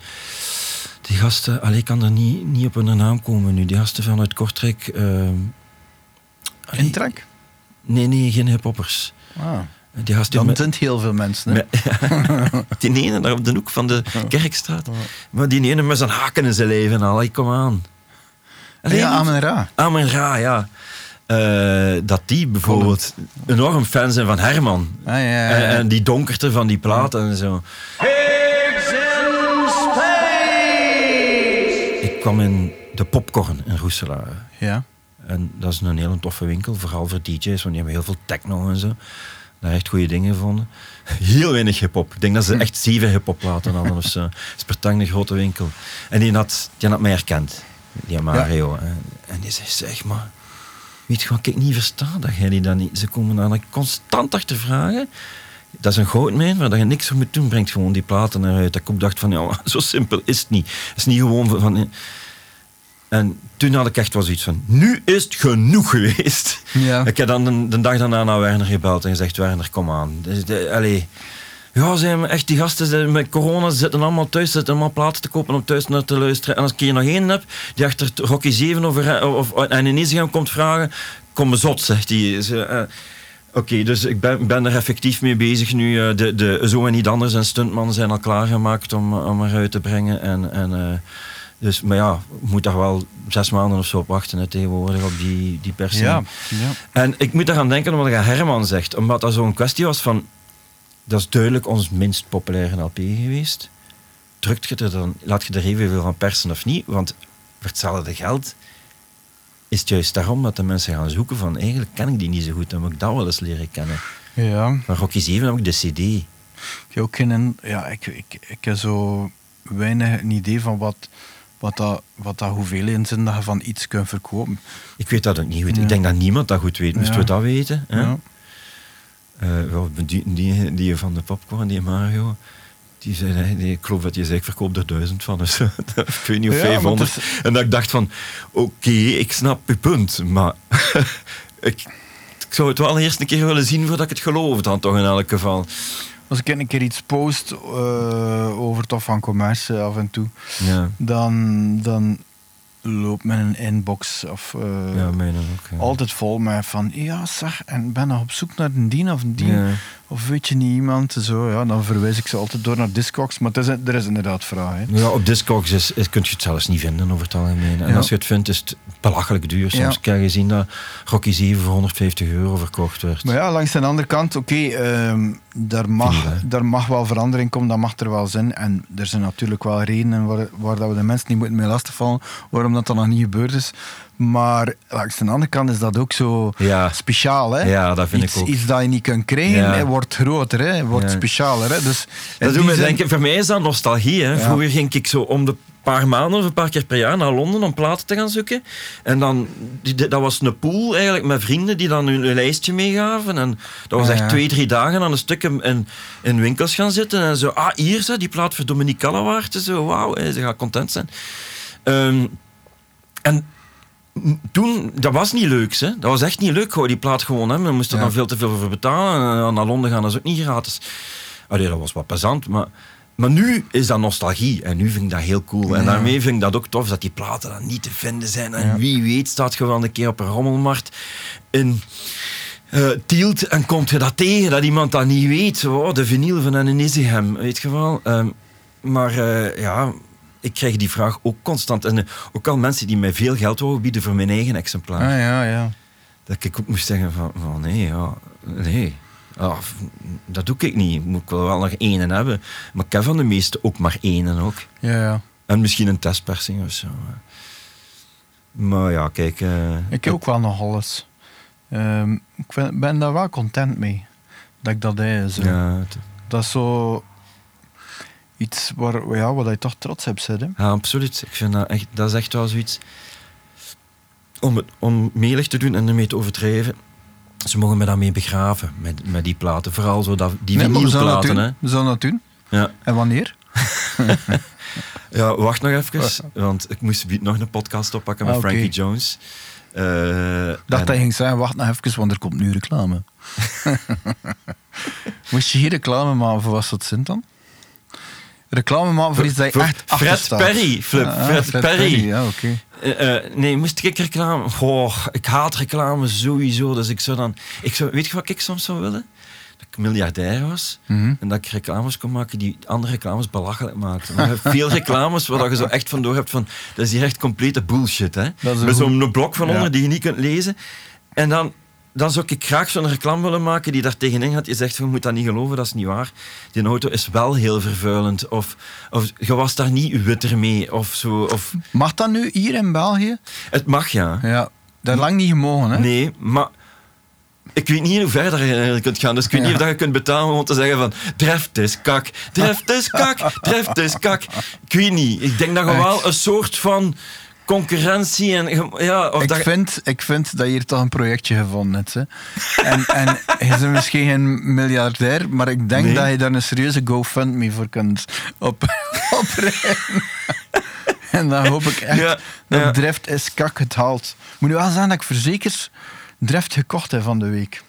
die gasten... Allee, ik kan er niet, niet op hun naam komen nu. Die gasten vanuit Kortrijk... eh, allee, Intrek? Nee, nee, geen hiphoppers. Ah. Die gasten Dan met- zijn het heel veel mensen. Hè? met- die ene daar op de hoek van de Kerkstraat. Maar die ene met zijn haken in zijn leven en al. Kom aan. Allee, ja. Amen Ra. Amen Ra, ja. Eh, dat die bijvoorbeeld enorm fan zijn van Herman. Ah, ja, ja, ja. En, en die donkerte van die platen en zo. Kwam in de Popcorn in Roeselaar. ja. En dat is een hele toffe winkel, vooral voor DJ's, want die hebben heel veel techno en zo. Daar echt goede dingen gevonden. Heel weinig hip-hop. Ik denk dat ze echt zeven hip-hop platen hadden of zo. Spertang, een grote winkel. En die had, die had mij herkend, die Mario. En, en die zei: Zeg maar, weet je wat ik niet versta? Dat jij die dan niet. Ze komen daar constant achter vragen. Dat is een goudmijn waar je niks voor moet doen. Brengt gewoon die platen eruit. Dat ik ook dacht: van ja, zo simpel is het niet. Het is niet gewoon van. van en toen had ik echt wel zoiets van, nu is het genoeg geweest. Ja. Ik heb dan de, de dag daarna naar Werner gebeld en gezegd, Werner, kom aan. Dus de, allee, ja, zijn echt die gasten zijn met corona zitten allemaal thuis, zitten allemaal platen te kopen om thuis naar te luisteren. En als ik hier nog één heb, die achter Rocky 7 over, of, en gaan komt vragen, kom me zot, zegt hij. Eh, Oké, dus ik ben, ben er effectief mee bezig nu. eh, De, de Zo en Niet Anders en Stuntman zijn al klaargemaakt om, om eruit te brengen. En, en, eh, dus, maar ja, moet daar wel zes maanden of zo op wachten hè, tegenwoordig op die, die persing. Ja. ja. En ik moet eraan denken omdat Herman zegt, omdat dat zo'n kwestie was van, dat is duidelijk ons minst populaire LP geweest. Drukt je er dan, laat je er evenveel van persen of niet? Want voor hetzelfde geld is het juist daarom dat de mensen gaan zoeken van, eigenlijk ken ik die niet zo goed, dan moet ik dat wel eens leren kennen. ja. Van Rocky 7 heb ik de CD. Ik heb ook geen... Ja, ik, ik, ik heb zo weinig een idee van wat, wat, dat, wat dat hoeveelheden zijn dat je van iets kunt verkopen. Ik weet dat ook niet goed. Ja. Ik denk dat niemand dat goed weet. Moesten Ja. we dat weten? Hè? Ja. Eh, wel, die, die, die van de popcorn, die Mario, die zei, nee, nee, ik geloof dat je zei, ik verkoop er duizend van. Dus, ik weet niet of Ja, maar 500. het En dat ik dacht van, oké, ik snap je punt, maar ik, ik zou het wel eerst een keer willen zien voordat ik het geloof dan toch in elk geval. Als ik een keer iets post eh, over toch van commerce af en toe, Ja, dan, dan loopt mijn inbox of eh, ja mijne ook. ja. altijd vol met van ja zeg, en ben nog op zoek naar een dien of een dien. Ja. Of weet je niet iemand? Zo, ja, dan verwijs ik ze altijd door naar Discogs. Maar is, er is inderdaad vraag. Hè. Ja, op Discogs is, is, kun je het zelfs niet vinden over het algemeen. En Ja. als je het vindt, is het belachelijk duur. Soms Ja. kan je zien dat Rocky 7 voor 150 euro verkocht werd. Maar ja, langs de andere kant, oké, ehm, daar, mag, daar mag wel verandering komen, dat mag er wel zijn. En er zijn natuurlijk wel redenen waar, waar dat we de mensen niet moeten mee lastigvallen, waarom dat dan nog niet gebeurd is. Maar langs de andere kant is dat ook zo Ja. speciaal. Hè? Ja, dat vind iets, ik ook. Iets dat je niet kunt krijgen, Ja. hè, wordt groter, hè, wordt specialer. Hè? Dus Dat doet die me zin- denken, voor mij is dat nostalgie. Hè. Vroeger ging ik zo om de paar maanden of een paar keer per jaar naar Londen om platen te gaan zoeken. En dan, die, dat was een pool eigenlijk met vrienden die dan hun, hun lijstje meegaven. En dat was Ja, echt ja. twee, drie dagen aan een stuk in, in, in winkels gaan zitten. En zo, ah, hier zo, die plaat voor Dominique Callewaert. Zo, wauw, ze gaat content zijn. Ehm, en toen, dat was niet leuk, hè. Dat was echt niet leuk, gewoon die plaat gewoon hebben. We moesten er Ja. dan veel te veel voor betalen. En naar Londen gaan, dat is ook niet gratis. Allee, dat was wat plezant, maar... Maar nu is dat nostalgie en nu vind ik dat heel cool. En daarmee vind ik dat ook tof dat die platen dan niet te vinden zijn. En Ja. wie weet staat je wel een keer op een rommelmarkt in eh, Tielt en komt je dat tegen dat iemand dat niet weet. Zo, oh, de vinyl van een weet je wel. Ehm, maar eh, ja, ik krijg die vraag ook constant. En eh, ook al mensen die mij veel geld willen bieden voor mijn eigen exemplaar. Ah, ja, ja. Dat ik ook moest zeggen van, van nee, ja, nee. Dat doe ik niet. Moet ik wel, wel nog één hebben. Maar ik heb van de meeste ook maar één ook. ja, ja. En misschien een testpersing of zo. Maar ja, kijk. eh, Ik heb ook wel nog alles. Ehm, ik ben, ben daar wel content mee. Dat ik dat heb. Zo. ja, het- Dat is zo iets waar, ja, waar je toch trots hebt zitten. ja, absoluut. Ik vind dat echt, dat is echt wel zoiets. Om, het, om melig te doen en ermee te overdrijven. Ze mogen me daarmee begraven, met, met die platen. Vooral zo dat, die Nee, vinylplaten. doen. hè. We zullen dat doen. Ja. En wanneer? Ja, wacht nog even, want ik moest nog een podcast oppakken met Ah. Frankie Jones. Eh, dacht en- dat ging zeggen, wacht nog even, want er komt nu reclame. Moest je hier reclame maken voor wat dat zin dan? Reclame maken voor iets dat je echt Fred staat. Perry, Flip, Ah, Fred, Perry. Ja, oké. Eh, eh, nee, moest ik reclame... Goh, ik haat reclame sowieso. Dus ik zou dan... Ik zou, weet je wat ik soms zou willen? Dat ik miljardair was. Mhm. En dat ik reclames kon maken die andere reclames belachelijk maakten. Maar veel reclames waar je zo echt van door hebt van... Dat is hier echt complete bullshit, hè. Met zo'n blok van onder Ja. die je niet kunt lezen. En dan... Dan zou ik graag zo'n reclame willen maken die daar tegenin gaat. Je zegt, je moet dat niet geloven, dat is niet waar. Die auto is wel heel vervuilend. Of, of je was daar niet witter mee. Of zo. Of, Mag dat nu hier in België? het mag, ja. Ja, dat lang niet gemogen, hè? Nee, maar ik weet niet hoe ver je kunt gaan. Dus ik weet niet of dat je kunt betalen om te zeggen van dreft is kak, dreft is kak, dreft is kak. Ik weet niet. Ik denk dat je wel een soort van concurrentie en ja, of Ik dat je- vind, ik vind dat je hier toch een projectje gevonden hebt. Hè. En, en je bent misschien geen miljardair, maar ik denk Nee. dat je daar een serieuze GoFundMe voor kunt op, oprijden. En dan hoop ik echt Ja, dat ja. Drift is kak het haalt. Moet nu wel zeggen dat ik verzekerd Drift gekocht heb van de week.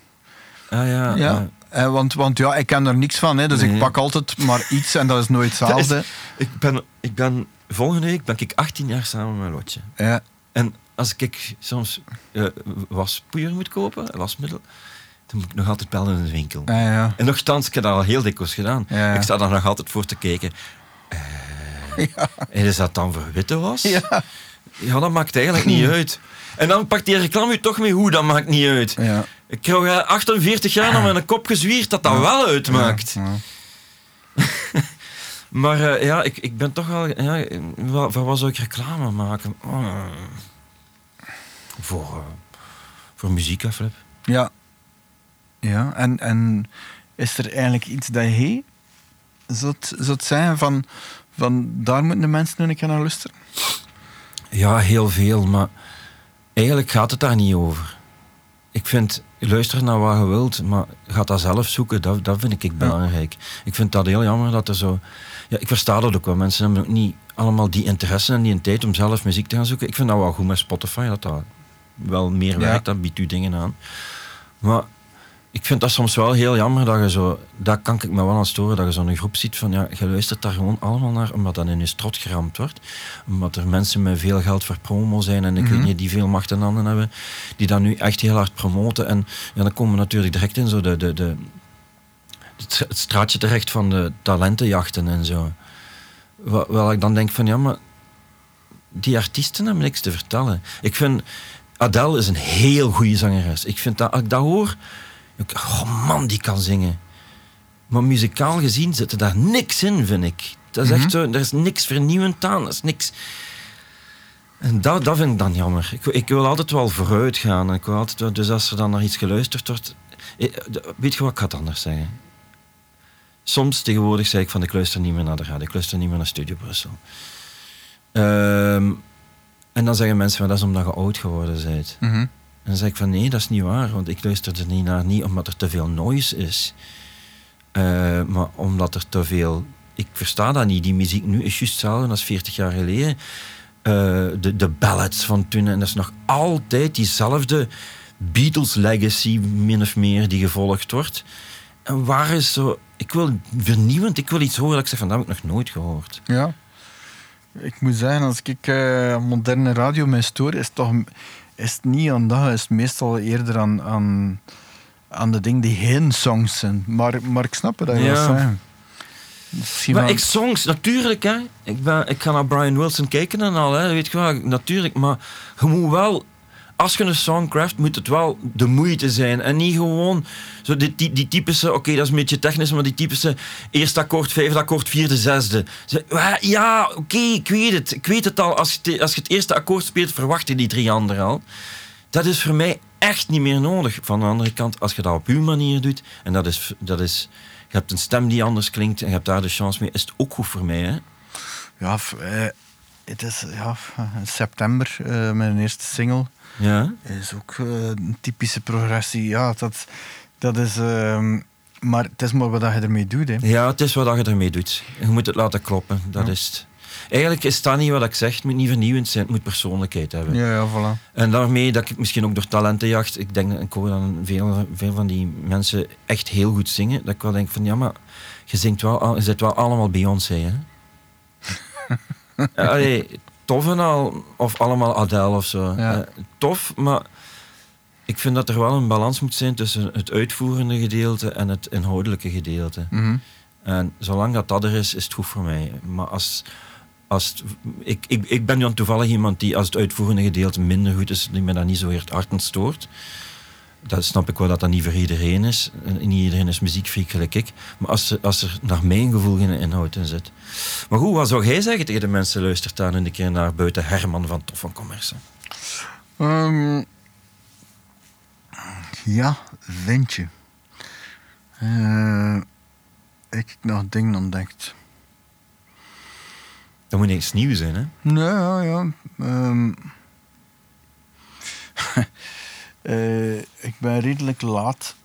Ah ja, Ja. Eh, want, want ja, ik ken er niks van, hè, dus Nee. ik pak altijd maar iets en dat is nooit hetzelfde. ik, ben, ik ben volgende week ben ik 18 jaar samen met Lotje. Ja. En als ik soms eh waspoeier moet kopen, wasmiddel, dan moet ik nog altijd bellen in de winkel. Ah, ja. En nogthans, ik heb dat al heel dikwijls gedaan. Ja. Ik sta daar nog altijd voor te kijken. Eh, En is dat dan voor witte was? Ja. Ja, dat maakt eigenlijk niet uit. En dan pakt die reclame u toch mee hoe, dat maakt niet uit. Ik krijg eh, 48 jaar naar mijn kop gezwierd dat dat wel uitmaakt. Maar eh, ja, ik, ik ben toch wel... Ja, voor wat zou ik reclame maken? Oh. Voor, eh, voor muziek, Flip. Ja. Ja, en, en is er eigenlijk iets dat je zou het- zou het zijn van, van daar moeten de mensen nu een keer naar luisteren? Ja, heel veel, maar eigenlijk gaat het daar niet over. Ik vind, luister naar wat je wilt, maar ga dat zelf zoeken, dat, dat vind ik belangrijk. Ik vind dat heel jammer dat er zo... Ja, ik versta dat ook wel, mensen hebben ook niet allemaal die interesse en die tijd om zelf muziek te gaan zoeken. Ik vind dat wel goed met Spotify, dat dat wel meer Ja. werkt, dat biedt u dingen aan. Maar ik vind dat soms wel heel jammer dat je zo, daar kan ik me wel aan storen, dat je zo'n groep ziet van, ja, je luistert daar gewoon allemaal naar, omdat dat in je strot geramd wordt. Omdat er mensen met veel geld voor promo zijn en ik weet niet, die veel macht en handen hebben, die dat nu echt heel hard promoten. En ja, dan komen we natuurlijk direct in zo de, de, de, het, straatje terecht van de talentenjachten en zo. Wel ik dan denk van ja, maar die artiesten hebben niks te vertellen. Ik vind Adele is een heel goede zangeres. Ik vind dat als ik dat hoor, ik, oh man, die kan zingen. Maar muzikaal gezien zit er daar niks in, vind ik. Dat is echt zo, er is niks vernieuwend aan, dat is niks. En dat, dat vind ik dan jammer. Ik, ik wil altijd wel vooruit gaan. Ik wil altijd wel, dus als er dan naar iets geluisterd wordt. eh, Weet je wat ik ga het anders zeggen? Soms tegenwoordig zeg ik van ik luister niet meer naar de radio, ik luister niet meer naar Studio Brussel. Ehm, en dan zeggen mensen van dat is omdat je oud geworden bent. Mhm. En dan zeg ik van nee, dat is niet waar, want ik luister er niet naar, niet omdat er te veel noise is, Eh, maar omdat er te veel. Ik versta dat niet. Die muziek nu is juist hetzelfde als 40 jaar geleden. Eh, de, de ballads van toen, en dat is nog altijd diezelfde Beatles legacy, min of meer, die gevolgd wordt. En waar is zo. Ik wil vernieuwend, ik wil iets horen dat ik zeg van dat heb ik nog nooit gehoord. Ja. Ik moet zeggen, als ik eh, moderne radio mij stoor, is het toch is het niet aan dat, is het meestal eerder aan, aan, aan de dingen die geen songs zijn. Maar, maar ik snap het dat je Ja. Misschien Maar ik songs, natuurlijk, hè. Ik, ben, ik ga naar Brian Wilson kijken en al, hè. Weet je wel, natuurlijk. Maar je moet wel, als je een song craft, moet het wel de moeite zijn. En niet gewoon zo die, die, typische, oké, dat is een beetje technisch, maar die typische eerste akkoord, vijfde akkoord, vierde, zesde. Ze- ja, oké, ik weet het. Ik weet het al. Als je, het- als je het eerste akkoord speelt, verwacht je die drie anderen al. Dat is voor mij echt niet meer nodig. Van de andere kant, als je dat op uw manier doet, en dat is, dat is je hebt een stem die anders klinkt en je hebt daar de chance mee, is het ook goed voor mij. Hè? Ja, eh, het is ja, september, eh, mijn eerste single. Ja? is ook eh, een typische progressie. Ja, dat, dat is... ehm, maar het is maar wat je ermee doet. Hè. ja, het is wat je ermee doet. Je moet het laten kloppen, dat Ja. is het. Eigenlijk is dat niet wat ik zeg, het moet niet vernieuwend zijn, het moet persoonlijkheid hebben. Ja, ja, voilà. En daarmee dat ik misschien ook door talentenjacht, ik denk, ik hoor dan veel, veel van die mensen echt heel goed zingen, dat ik wel denk van, ja, maar je zingt wel, je zit wel allemaal Beyoncé, hè? Allee, tof en al, of allemaal Adele of zo. Ja. Eh, tof, maar ik vind dat er wel een balans moet zijn tussen het uitvoerende gedeelte en het inhoudelijke gedeelte. Mhm. En zolang dat dat er is, is het goed voor mij. Maar als, als het- ik, ik, ik ben dan toevallig iemand die als het uitvoerende gedeelte minder goed is, die me dat niet zo heel hard stoort. Dat snap ik wel dat dat niet voor iedereen is. En niet iedereen is muziekfreak gelijk ik. Maar als, er- als er naar mijn gevoel geen inhoud in zit. Maar goed, wat zou jij zeggen tegen de mensen luistert daar een keer naar buiten Herman van Tof van Commerce? Ehm, ja, ventje. Eh, ik nog dingen ontdekt. Dat moet niks nieuws zijn, hè? Nee, ja, ja. Ehm, eh, ik ben redelijk laat.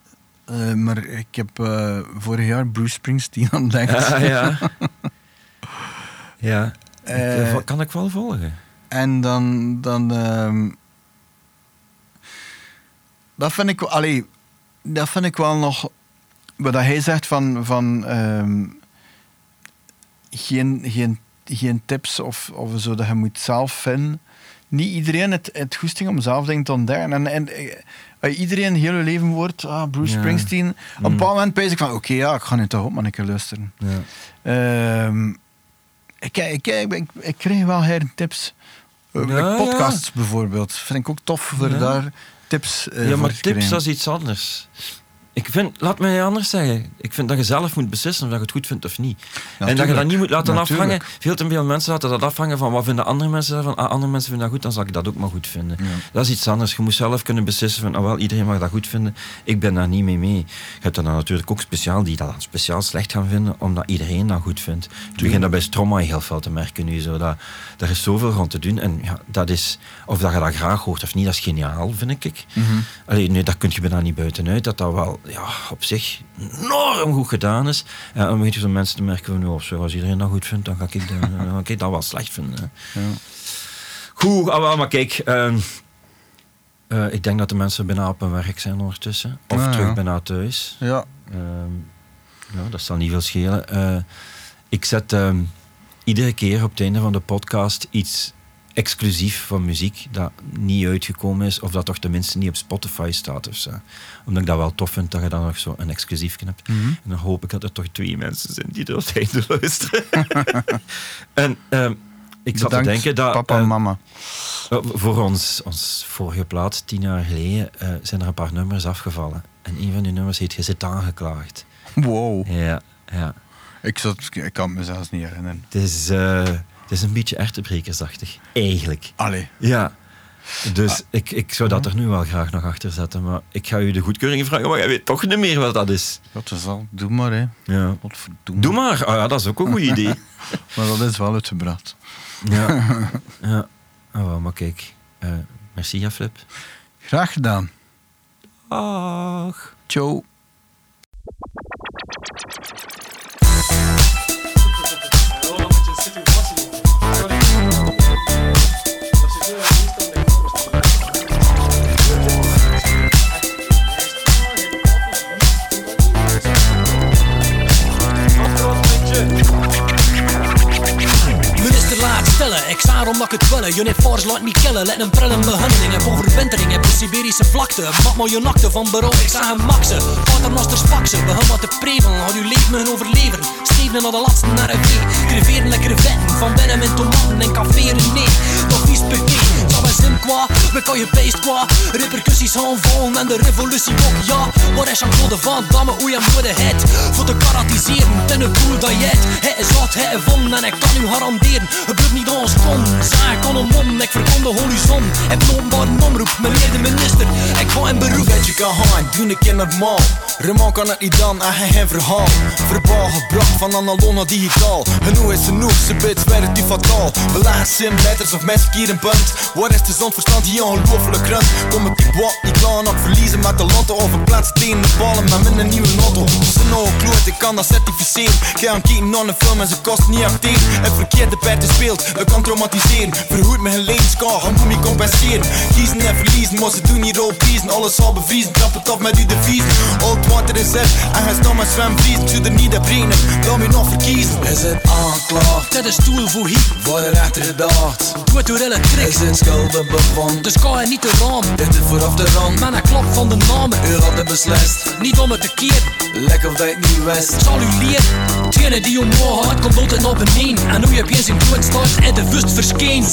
eh, maar ik heb eh, vorig jaar Bruce Springsteen ontdekt. Ah, ja. ja. Ik, kan ik wel volgen? En dan. dan ehm, dat vind ik. Allee, dat vind ik wel nog. Wat hij zegt van. van ehm, geen, geen, geen tips of, of zo dat je moet zelf vinden. Niet iedereen het, het goesting om zelf dingen te ontdekken. En, en eh, als iedereen heel je leven wordt, ah, Bruce Ja. Springsteen. Op een Mm. bepaald moment ben ik van, oké, ja, ik ga nu toch op maar keer luisteren. Ja. Ehm, ik, ik, ik, ik, ik kreeg wel her tips. Eh, Ja, podcasts bijvoorbeeld. Vind ik ook tof voor daar tips eh ja, maar tips, dat is iets anders. Ik vind, laat me anders zeggen. Ik vind dat je zelf moet beslissen of dat je het goed vindt of niet. en dat je dat niet moet laten Natuurlijk. afhangen. Veel te veel mensen laten dat afhangen van wat vinden andere mensen daarvan. Ah, andere mensen vinden dat goed, dan zal ik dat ook maar goed vinden. Ja. Dat is iets anders. Je moet zelf kunnen beslissen van, ah, wel, iedereen mag dat goed vinden. Ik ben daar niet mee mee. Je hebt er dan natuurlijk ook speciaal die dat speciaal slecht gaan vinden, omdat iedereen dat goed vindt. Ik begin dat bij Stromae heel veel te merken nu. Zo, dat, daar is zoveel rond te doen. En ja, dat is, of dat je dat graag hoort of niet, dat is geniaal, vind ik. Mhm. Allee, nee, daar kun je bijna niet buitenuit. Dat dat wel ja, op zich enorm goed gedaan is. En dan weet je van mensen te merken van, oh, zo, als iedereen dat goed vindt, dan ga ik, dat- dan ga ik dat wel slecht vinden. Ja. Goed, ah, maar kijk. ehm, eh, ik denk dat de mensen bijna op hun werk zijn ondertussen. Of terug ja. bijna thuis. Ja. Ehm, ja, dat zal niet veel schelen. Eh, ik zet ehm, iedere keer op het einde van de podcast iets exclusief van muziek dat niet uitgekomen is, of dat toch tenminste niet op Spotify staat. of zo. Omdat ik dat wel tof vind dat je dan nog zo een exclusief hebt. Mhm. En dan hoop ik dat er toch twee mensen zijn die het einde luisteren. en ehm, ik zat Bedankt, te denken dat. papa eh, en mama. eh, Voor ons, ons vorige plaat, tien jaar geleden, eh, zijn er een paar nummers afgevallen. En een van die nummers heet Je zit aangeklaagd. Wow. Ja, ja. Ik, zat, ik kan het me zelfs niet herinneren. Het is, eh, het is een beetje ertebrekersachtig, eigenlijk. Allee. Ja. Dus ik, ik zou dat er nu wel graag nog achter zetten. Maar ik ga u de goedkeuring vragen, maar jij weet toch niet meer wat dat is. Dat is al. Doe maar, hè. Ja. Godverdomme. Doe maar. Ah, ja, dat is ook een goed idee. Maar dat is wel uitgebracht. Ja. ja. Oh, maar kijk. Eh, merci, ja, Flip. Graag gedaan. Ach. Ciao. Ik sta om dat ik het willen. Uniforms laat me killen, let een prille behandeling. Heb overwintering, heb de Siberische vlakte. Mat maar nakte van berouw, ik zag hem maxen. De spaksen, begin wat te prevelen. Had uw leven hun overleven. Steven naar de laatste naar wee. Creveren lekkere vetten, van binnen met tomaten en café nee. Zal wij zin kwa, we kan je beest kwa. Repercussies aanvallen en de revolutie ook, ja. Waar is Jean-Claude Van Damme, hoe je moeder het. Voor te karatiseren, ten een boel dat het. Hij is wat, hij is von en ik kan u garanderen. Het bloedt niet ons kon, zaak kon een mom, ik verkom de horizon. Heb een openbare omroep, meneer de minister. Ik ga in beroep. Dat je kan gaan, doe een keer normaal. Raymond kan het niet dan, hij geen verhaal. Verbaal gebracht van analog naar digitaal. Genoeg is genoeg, ze bits werkt die fataal. Belaag sim, letters of mes keer een punt. Waar is de zondverstand die ongelooflijk rust? Kom met die wat niet klaar op verliezen met de lotto. Of ik plaats tegen de ballen met mijn nieuwe lotto. Ze ik kan dat certificeren. Ga aan kijken naar een film en ze kost niet acteren. Het verkeerde pet speelt, dat kan traumatiseren. Verhoed me een levenskaar, gaan moet me compenseren. Kiezen en verliezen, maar ze doen hier al piezen. Alles zal bevriezen, trap het af met u de vies. Old water is het, en hij staat met zwemvries. Ik er niet op brengen, laat me nog verkiezen. Is het aanklacht? Het is stoel voor hier. Voor de rechter gedacht, Doe door hele trick. is het schulden bevond. Dus kan je niet te raam. Dit is vooraf de rand, Met een klap van de namen. u had het beslist. Niet om het te keren. Lekker of dat je het niet wist. Zal u leren. Hetgene die omhoog gaat, komt altijd naar beneden. En hoe je opeens in bloed staat en de verscheen.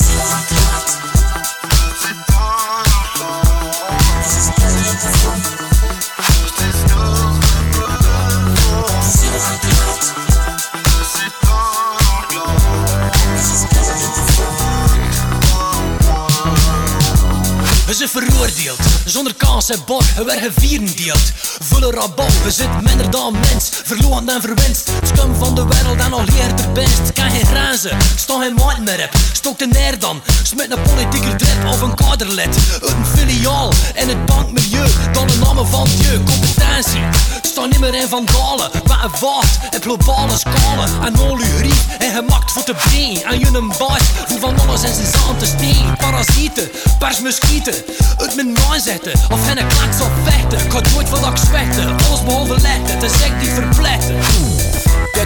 We zijn veroordeeld, zonder kans en bord, we werden vierendeeld. Volle rabat, we zitten minder dan mens, verloren en verwenst. Scum van de wereld en al eerder best. Kan geen grenzen, sta geen maat meer heb. Stok de neer dan, smet een politieke drip of een kaderlid. Een filiaal in het bankmilieu, dan de namen van Dieu, competentie. Sta niet meer in vandalen, wat een vaart, op globale schalen. En al uw grief en gemakt voor te breen. En je een baas, van alles in zijn zand te steen. Parasieten, persmuskieten, het met naam Of hen een klaks op vechten. Ik had nooit dat ik zwechten, alles behalve letten. Het is die verpletten.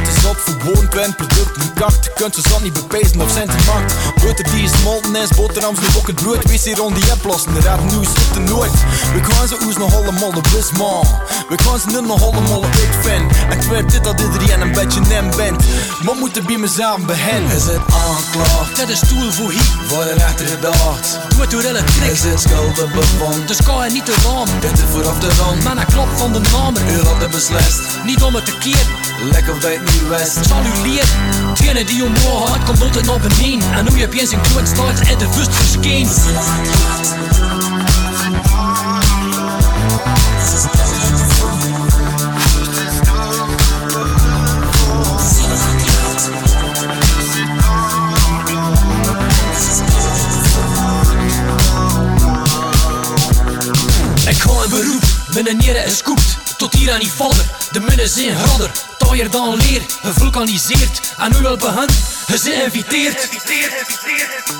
Dit is op gewoon klein product, niet kacht. Je kunt ze zand niet bepezen of zijn te maakt. Boter die gesmolten is, boterhams nu ook het brood. Wees hier rond die oplossen, de raad nu zitten nooit. We gaan ze oes nog allemaal de bus man. We gaan ze nu nog allemaal. En ik weet dit dat iedereen een beetje nem bent. Maar moet er bij mezelf beginnen. Is het aanklacht? Het is stoel voor hier, Voor de rechter gedacht. het door hele trick. Is het schulden bevond? Dus kan je niet te raam. Dit is vooraf de rand. Met een klap van de namen, U had het beslist. niet om het te keren. Lekker het niet wist. zal u leren. Hetgene die omhoog gaat, komt altijd naar beneden. En hoe je opeens in kloot staat en de vust verscheen. Ik ga in beroep, mijn nieren is koept. Tot hier aan die vallen, de minnen zijn harder. Dan leer, gevulkaniseerd. En nu wel behand,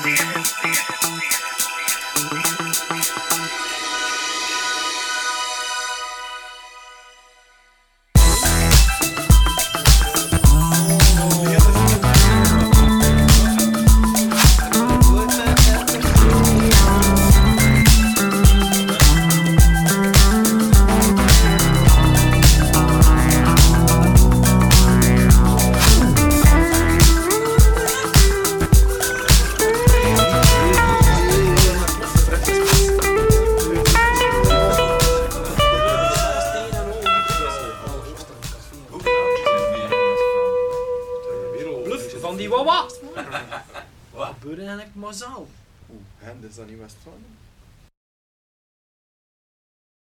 je ze inviteert. eigenlijk